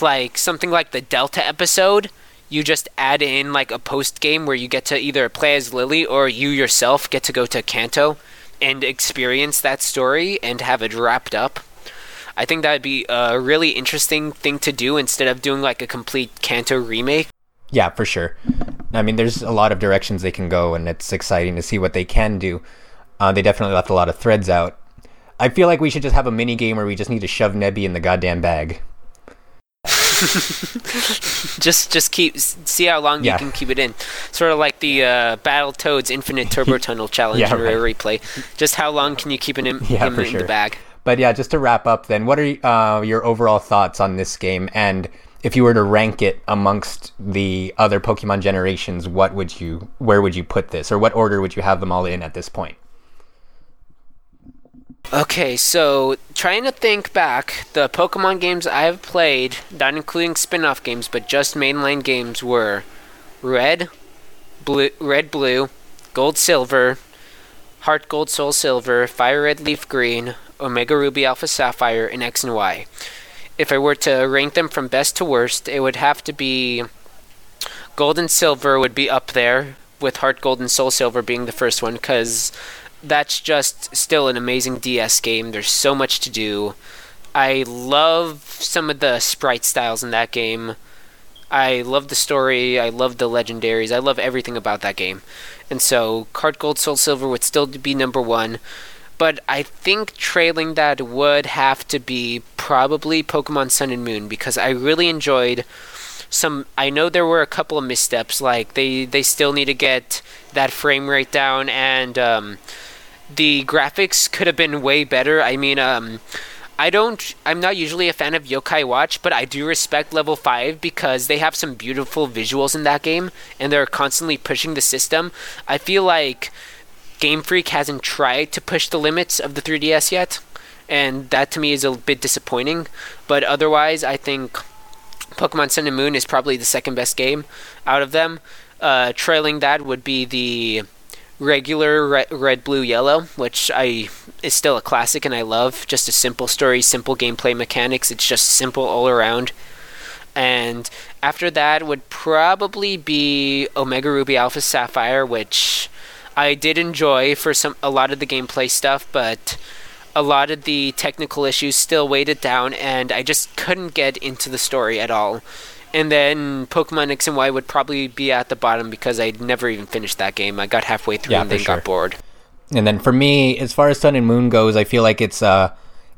like something like the Delta episode. You just add in like a post game where you get to either play as Lillie or you yourself get to go to Kanto and experience that story and have it wrapped up. I think that would be a really interesting thing to do instead of doing like a complete Kanto remake. Yeah, for sure. I mean, there's a lot of directions they can go, and it's exciting to see what they can do. Uh, they definitely left a lot of threads out. I feel like we should just have a mini game where we just need to shove Nebby in the goddamn bag. just just keep see how long yeah. you can keep it in. Sort of like the uh, Battletoads Infinite Turbo Tunnel challenge yeah, right. replay. Just how long can you keep it in, yeah, him in sure. the bag? But yeah, just to wrap up, then, what are uh, your overall thoughts on this game? And if you were to rank it amongst the other Pokemon generations, what would you, where would you put this, or what order would you have them all in at this point? Okay, so trying to think back, the Pokemon games I have played, not including spin-off games, but just mainline games, were Red, Blue, Red, Blue, Gold, Silver, Heart Gold, Soul Silver, Fire Red, Leaf Green, Omega Ruby, Alpha Sapphire, and X and Y. If I were to rank them from best to worst, it would have to be Gold and Silver would be up there, with Heart Gold and Soul Silver being the first one, because that's just still an amazing DS game. There's so much to do. I love some of the sprite styles in that game. I love the story. I love the legendaries. I love everything about that game. And so, Heart Gold Soul Silver would still be number one but I think trailing that would have to be probably Pokemon Sun and Moon because I really enjoyed some I know there were a couple of missteps like they they still need to get that frame rate down and um, the graphics could have been way better. I mean um, I don't. I'm not usually a fan of Yokai Watch, but I do respect Level Five because they have some beautiful visuals in that game, and they're constantly pushing the system. I feel like Game Freak hasn't tried to push the limits of the 3DS yet, and that to me is a bit disappointing. But otherwise, I think Pokemon Sun and Moon is probably the second best game out of them. Uh, trailing that would be the regular red, red, blue, yellow, which I is still a classic and I love. Just a simple story, simple gameplay mechanics. It's just simple all around. And after that would probably be Omega Ruby Alpha Sapphire, which I did enjoy for some a lot of the gameplay stuff, but a lot of the technical issues still weighed it down, and I just couldn't get into the story at all. And then Pokemon X and Y would probably be at the bottom because I'd never even finished that game. I got halfway through yeah, and then sure. got bored. And then for me, as far as Sun and Moon goes, I feel like it's a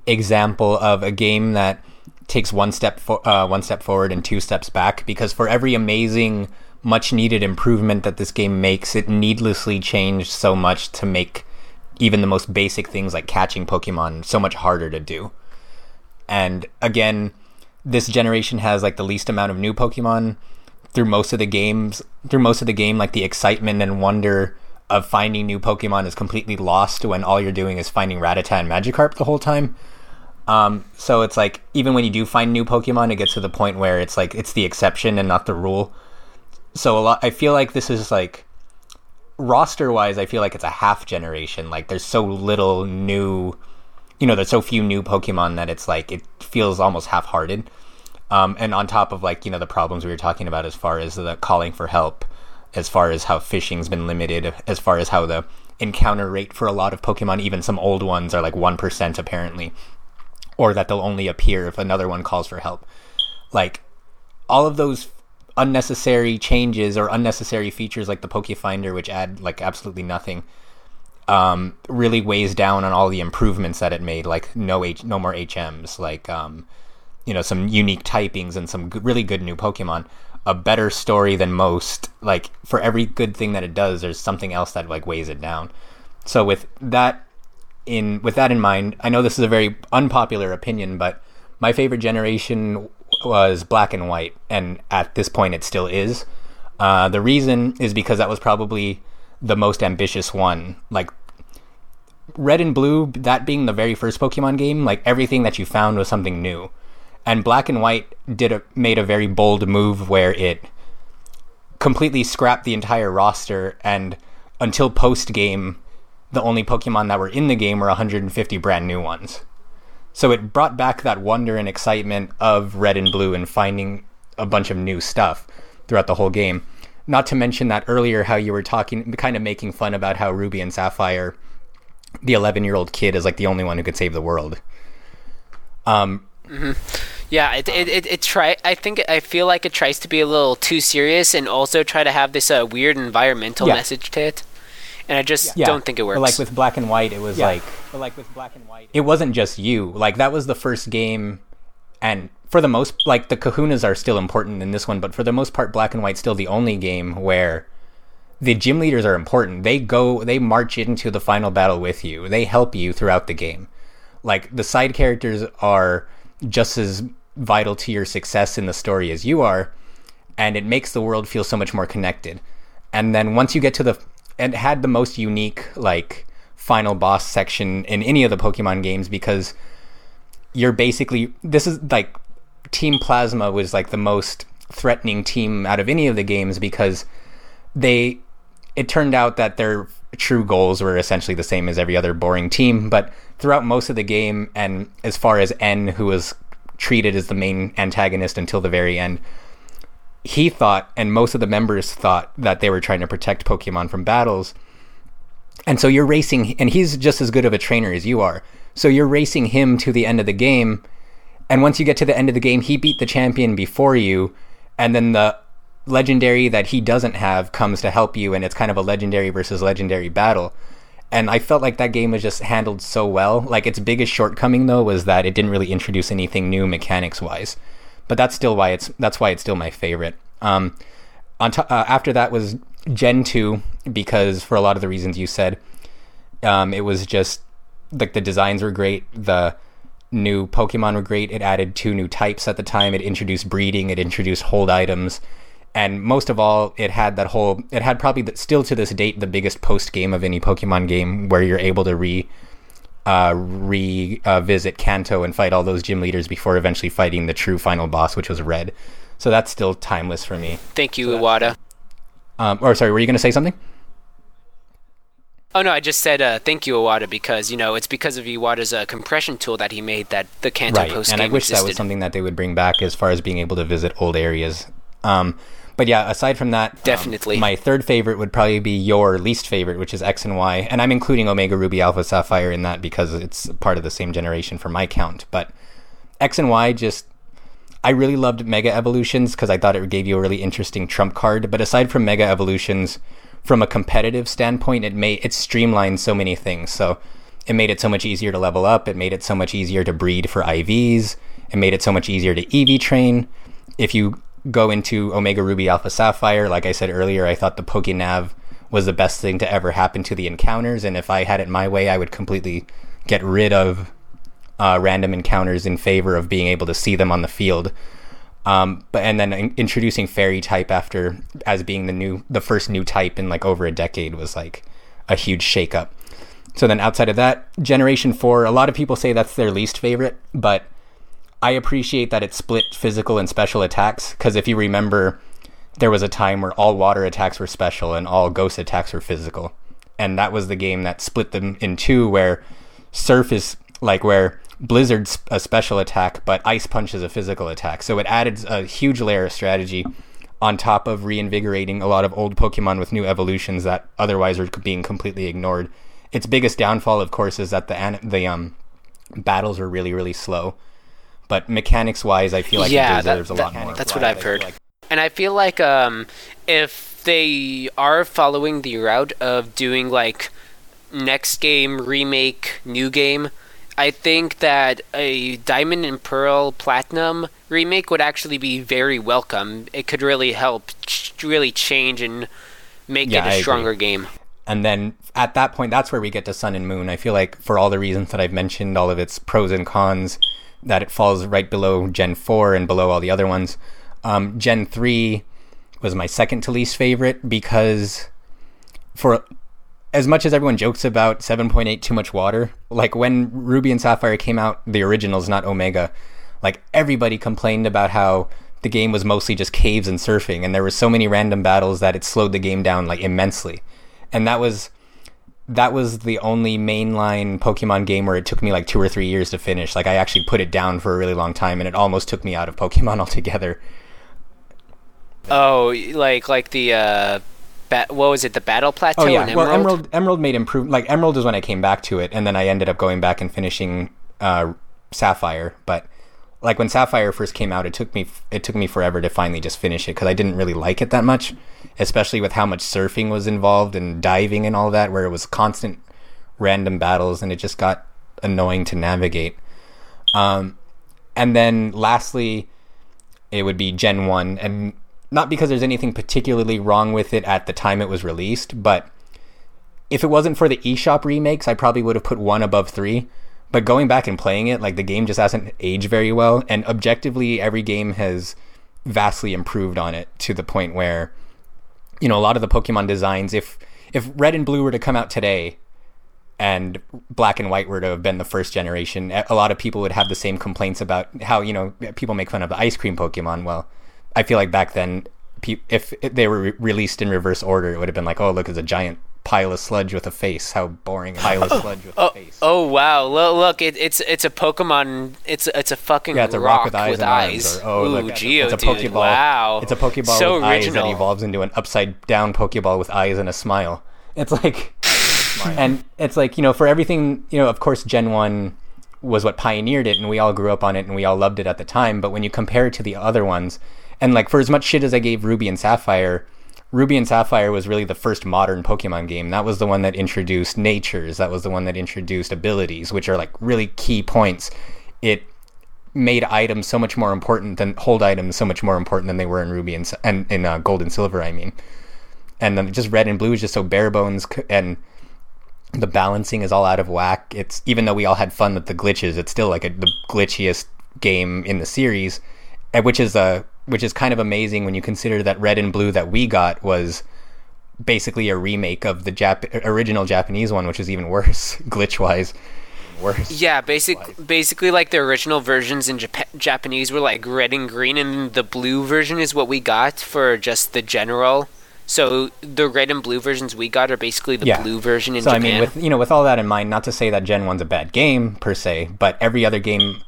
example of a game that takes one step for, uh, one step forward and two steps back. Because for every amazing, much needed improvement that this game makes, it needlessly changed so much to make even the most basic things like catching Pokemon so much harder to do. And again, this generation has like the least amount of new Pokemon through most of the games. Through most of the game, like the excitement and wonder of finding new Pokemon is completely lost when all you're doing is finding Rattata and Magikarp the whole time. Um, so it's like even when you do find new Pokemon, it gets to the point where it's like it's the exception and not the rule. So a lot, I feel like this is like roster wise, I feel like it's a half generation. Like there's so little new you know, there's so few new Pokemon that it's like it feels almost half-hearted. Um, and on top of like you know the problems we were talking about as far as the calling for help, as far as how fishing's been limited, as far as how the encounter rate for a lot of Pokemon, even some old ones, are like one percent apparently, or that they'll only appear if another one calls for help. Like all of those unnecessary changes or unnecessary features like the Poke Finder, which add like absolutely nothing um, really weighs down on all the improvements that it made, like no H, no more HMs, like um, you know some unique typings and some really good new Pokemon. A better story than most. Like for every good thing that it does, there's something else that like weighs it down. So with that in with that in mind, I know this is a very unpopular opinion, but my favorite generation was black and white, and at this point, it still is. Uh, the reason is because that was probably the most ambitious one. Like Red and Blue, that being the very first Pokemon game, like everything that you found was something new. And Black and White did a, made a very bold move where it completely scrapped the entire roster and until post game the only Pokemon that were in the game were 150 brand new ones. So it brought back that wonder and excitement of Red and Blue and finding a bunch of new stuff throughout the whole game. Not to mention that earlier, how you were talking, kind of making fun about how Ruby and Sapphire, the 11 year old kid, is like the only one who could save the world. Um, mm-hmm. Yeah, it, it, it, it, try. I think I feel like it tries to be a little too serious and also try to have this uh, weird environmental yeah. message to it. And I just yeah. don't think it works. But like with Black and White, it was yeah. like, but like with Black and White, it wasn't just you. Like that was the first game, and for the most like the kahunas are still important in this one but for the most part black and white still the only game where the gym leaders are important they go they march into the final battle with you they help you throughout the game like the side characters are just as vital to your success in the story as you are and it makes the world feel so much more connected and then once you get to the and had the most unique like final boss section in any of the pokemon games because you're basically this is like Team Plasma was like the most threatening team out of any of the games because they it turned out that their true goals were essentially the same as every other boring team, but throughout most of the game and as far as N who was treated as the main antagonist until the very end, he thought and most of the members thought that they were trying to protect Pokemon from battles. And so you're racing and he's just as good of a trainer as you are. So you're racing him to the end of the game and once you get to the end of the game, he beat the champion before you, and then the legendary that he doesn't have comes to help you, and it's kind of a legendary versus legendary battle. And I felt like that game was just handled so well. Like its biggest shortcoming though was that it didn't really introduce anything new mechanics wise. But that's still why it's that's why it's still my favorite. Um, on t- uh, after that was Gen two because for a lot of the reasons you said, um, it was just like the designs were great. The new Pokemon were great. It added two new types at the time. It introduced breeding. It introduced hold items, and most of all, it had that whole. It had probably the, still to this date the biggest post game of any Pokemon game, where you're able to re uh, revisit uh, Kanto and fight all those gym leaders before eventually fighting the true final boss, which was Red. So that's still timeless for me. Thank you, so Iwata. Um, or sorry, were you going to say something? Oh no, I just said uh, thank you, Iwata, because you know it's because of Iwata's uh, compression tool that he made that the Kanto right. post game and I wish existed. that was something that they would bring back as far as being able to visit old areas. Um, but yeah, aside from that, um, definitely um, my third favorite would probably be your least favorite, which is X and Y, and I'm including Omega Ruby Alpha Sapphire in that because it's part of the same generation for my count. But X and Y just I really loved Mega Evolutions because I thought it gave you a really interesting trump card. But aside from Mega Evolutions, from a competitive standpoint, it made it streamlined so many things. So it made it so much easier to level up. It made it so much easier to breed for IVs. It made it so much easier to EV train. If you go into Omega Ruby Alpha Sapphire, like I said earlier, I thought the Pokenav was the best thing to ever happen to the encounters. And if I had it my way, I would completely get rid of uh, random encounters in favor of being able to see them on the field. Um, but and then in- introducing fairy type after as being the new the first new type in like over a decade was like a huge shakeup. So then outside of that, Generation Four, a lot of people say that's their least favorite, but I appreciate that it split physical and special attacks because if you remember, there was a time where all water attacks were special and all ghost attacks were physical, and that was the game that split them in two, where Surf is like where Blizzard's a special attack, but Ice Punch is a physical attack. So it added a huge layer of strategy on top of reinvigorating a lot of old Pokemon with new evolutions that otherwise are being completely ignored. Its biggest downfall, of course, is that the the um battles are really really slow. But mechanics wise, I feel like yeah, it deserves that, a lot that, more. That's what I've heard. Like. And I feel like um, if they are following the route of doing like next game remake, new game, I think that a Diamond and Pearl Platinum remake would actually be very welcome. It could really help, ch- really change and make yeah, it a stronger game. And then at that point, that's where we get to Sun and Moon. I feel like for all the reasons that I've mentioned, all of its pros and cons, that it falls right below Gen 4 and below all the other ones. Um, Gen 3 was my second to least favorite because for as much as everyone jokes about 7.8 too much water, like when Ruby and Sapphire came out, the originals, not Omega, like everybody complained about how the game was mostly just caves and surfing, and there were so many random battles that it slowed the game down like immensely. And that was that was the only mainline Pokemon game where it took me like two or three years to finish. Like I actually put it down for a really long time, and it almost took me out of Pokemon altogether. Oh, like like the uh, ba- what was it? The Battle Plateau. Oh yeah, Emerald? well Emerald Emerald made improve. Like Emerald is when I came back to it, and then I ended up going back and finishing uh, Sapphire. But like when Sapphire first came out, it took me it took me forever to finally just finish it because I didn't really like it that much, especially with how much surfing was involved and diving and all that, where it was constant random battles, and it just got annoying to navigate. Um, and then lastly, it would be Gen One, and not because there's anything particularly wrong with it at the time it was released, but if it wasn't for the eShop remakes, I probably would have put one above three. But going back and playing it, like the game just hasn't aged very well. And objectively, every game has vastly improved on it to the point where, you know, a lot of the Pokemon designs, if if Red and Blue were to come out today, and Black and White were to have been the first generation, a lot of people would have the same complaints about how you know people make fun of the ice cream Pokemon. Well, I feel like back then, if they were re- released in reverse order, it would have been like, oh, look, it's a giant pile of sludge with a face. How boring! Pile of oh, sludge with oh, a face. Oh wow! Look, look it, it's it's a Pokemon. It's it's a fucking yeah, it's a rock, rock with eyes. With eyes. Or, oh, Ooh, look, Geo, it's a Pokeball. Wow, it's a Pokeball so with original. eyes that evolves into an upside down Pokeball with eyes and a smile. It's like, and it's like you know, for everything you know, of course, Gen One was what pioneered it, and we all grew up on it, and we all loved it at the time. But when you compare it to the other ones and like for as much shit as I gave Ruby and Sapphire, Ruby and Sapphire was really the first modern Pokemon game. That was the one that introduced natures. That was the one that introduced abilities, which are like really key points. It made items so much more important than hold items so much more important than they were in Ruby and and in uh, Gold and Silver. I mean, and then just Red and Blue is just so bare bones and the balancing is all out of whack. It's even though we all had fun with the glitches, it's still like a, the glitchiest game in the series, which is a which is kind of amazing when you consider that Red and Blue that we got was basically a remake of the Jap- original Japanese one, which is even worse glitch wise. Worse. Yeah, basic, basically like the original versions in Jap- Japanese were like red and green, and the blue version is what we got for just the general. So the red and blue versions we got are basically the Yeah. blue version in So Japan. I mean, with you know, with all that in mind, not to say that Gen One's a bad game per se, but every other game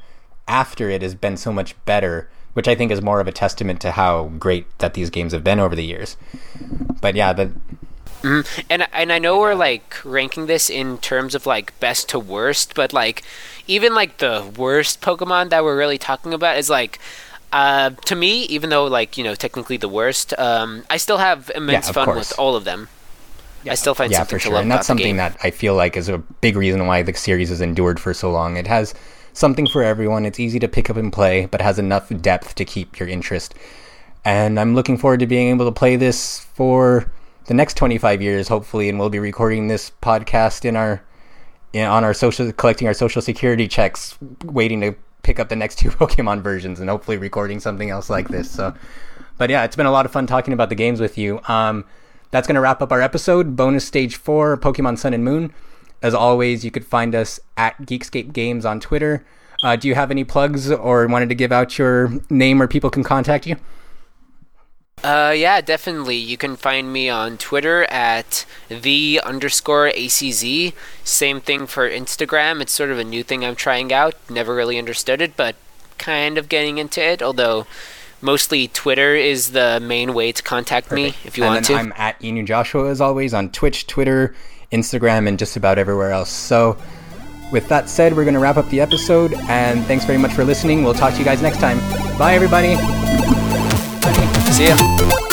after it has been so much better, which I think is more of a testament to how great that these games have been over the years. But yeah, the and and I know we're like ranking this in terms of like best to worst, but like even like the worst Pokemon that we're really talking about is like uh, to me, even though like you know technically the worst, um, I still have immense of fun course. with all of them. I still find yeah, something for to sure, love and that's something that I feel like is a big reason why the series has endured for so long. It has something for everyone. It's easy to pick up and play, but has enough depth to keep your interest. And I'm looking forward to being able to play this for the next 25 years, hopefully. And we'll be recording this podcast in our in, on our social, collecting our social security checks, waiting to pick up the next two Pokemon versions, and hopefully recording something else like this. So, but yeah, it's been a lot of fun talking about the games with you. Um, that's going to wrap up our episode. Bonus stage four, Pokemon Sun and Moon. As always, you could find us at Geekscape Games on Twitter. Uh, do you have any plugs or wanted to give out your name where people can contact you? Uh, yeah, definitely. You can find me on Twitter at the underscore ACZ. Same thing for Instagram. It's sort of a new thing I'm trying out. Never really understood it, but kind of getting into it. Although mostly Twitter is the main way to contact me if you and want to. I'm at Enu Joshua as always on Twitch, Twitter, Instagram, and just about everywhere else. So, with that said, we're going to wrap up the episode, and thanks very much for listening. We'll talk to you guys next time. Bye, everybody. See ya.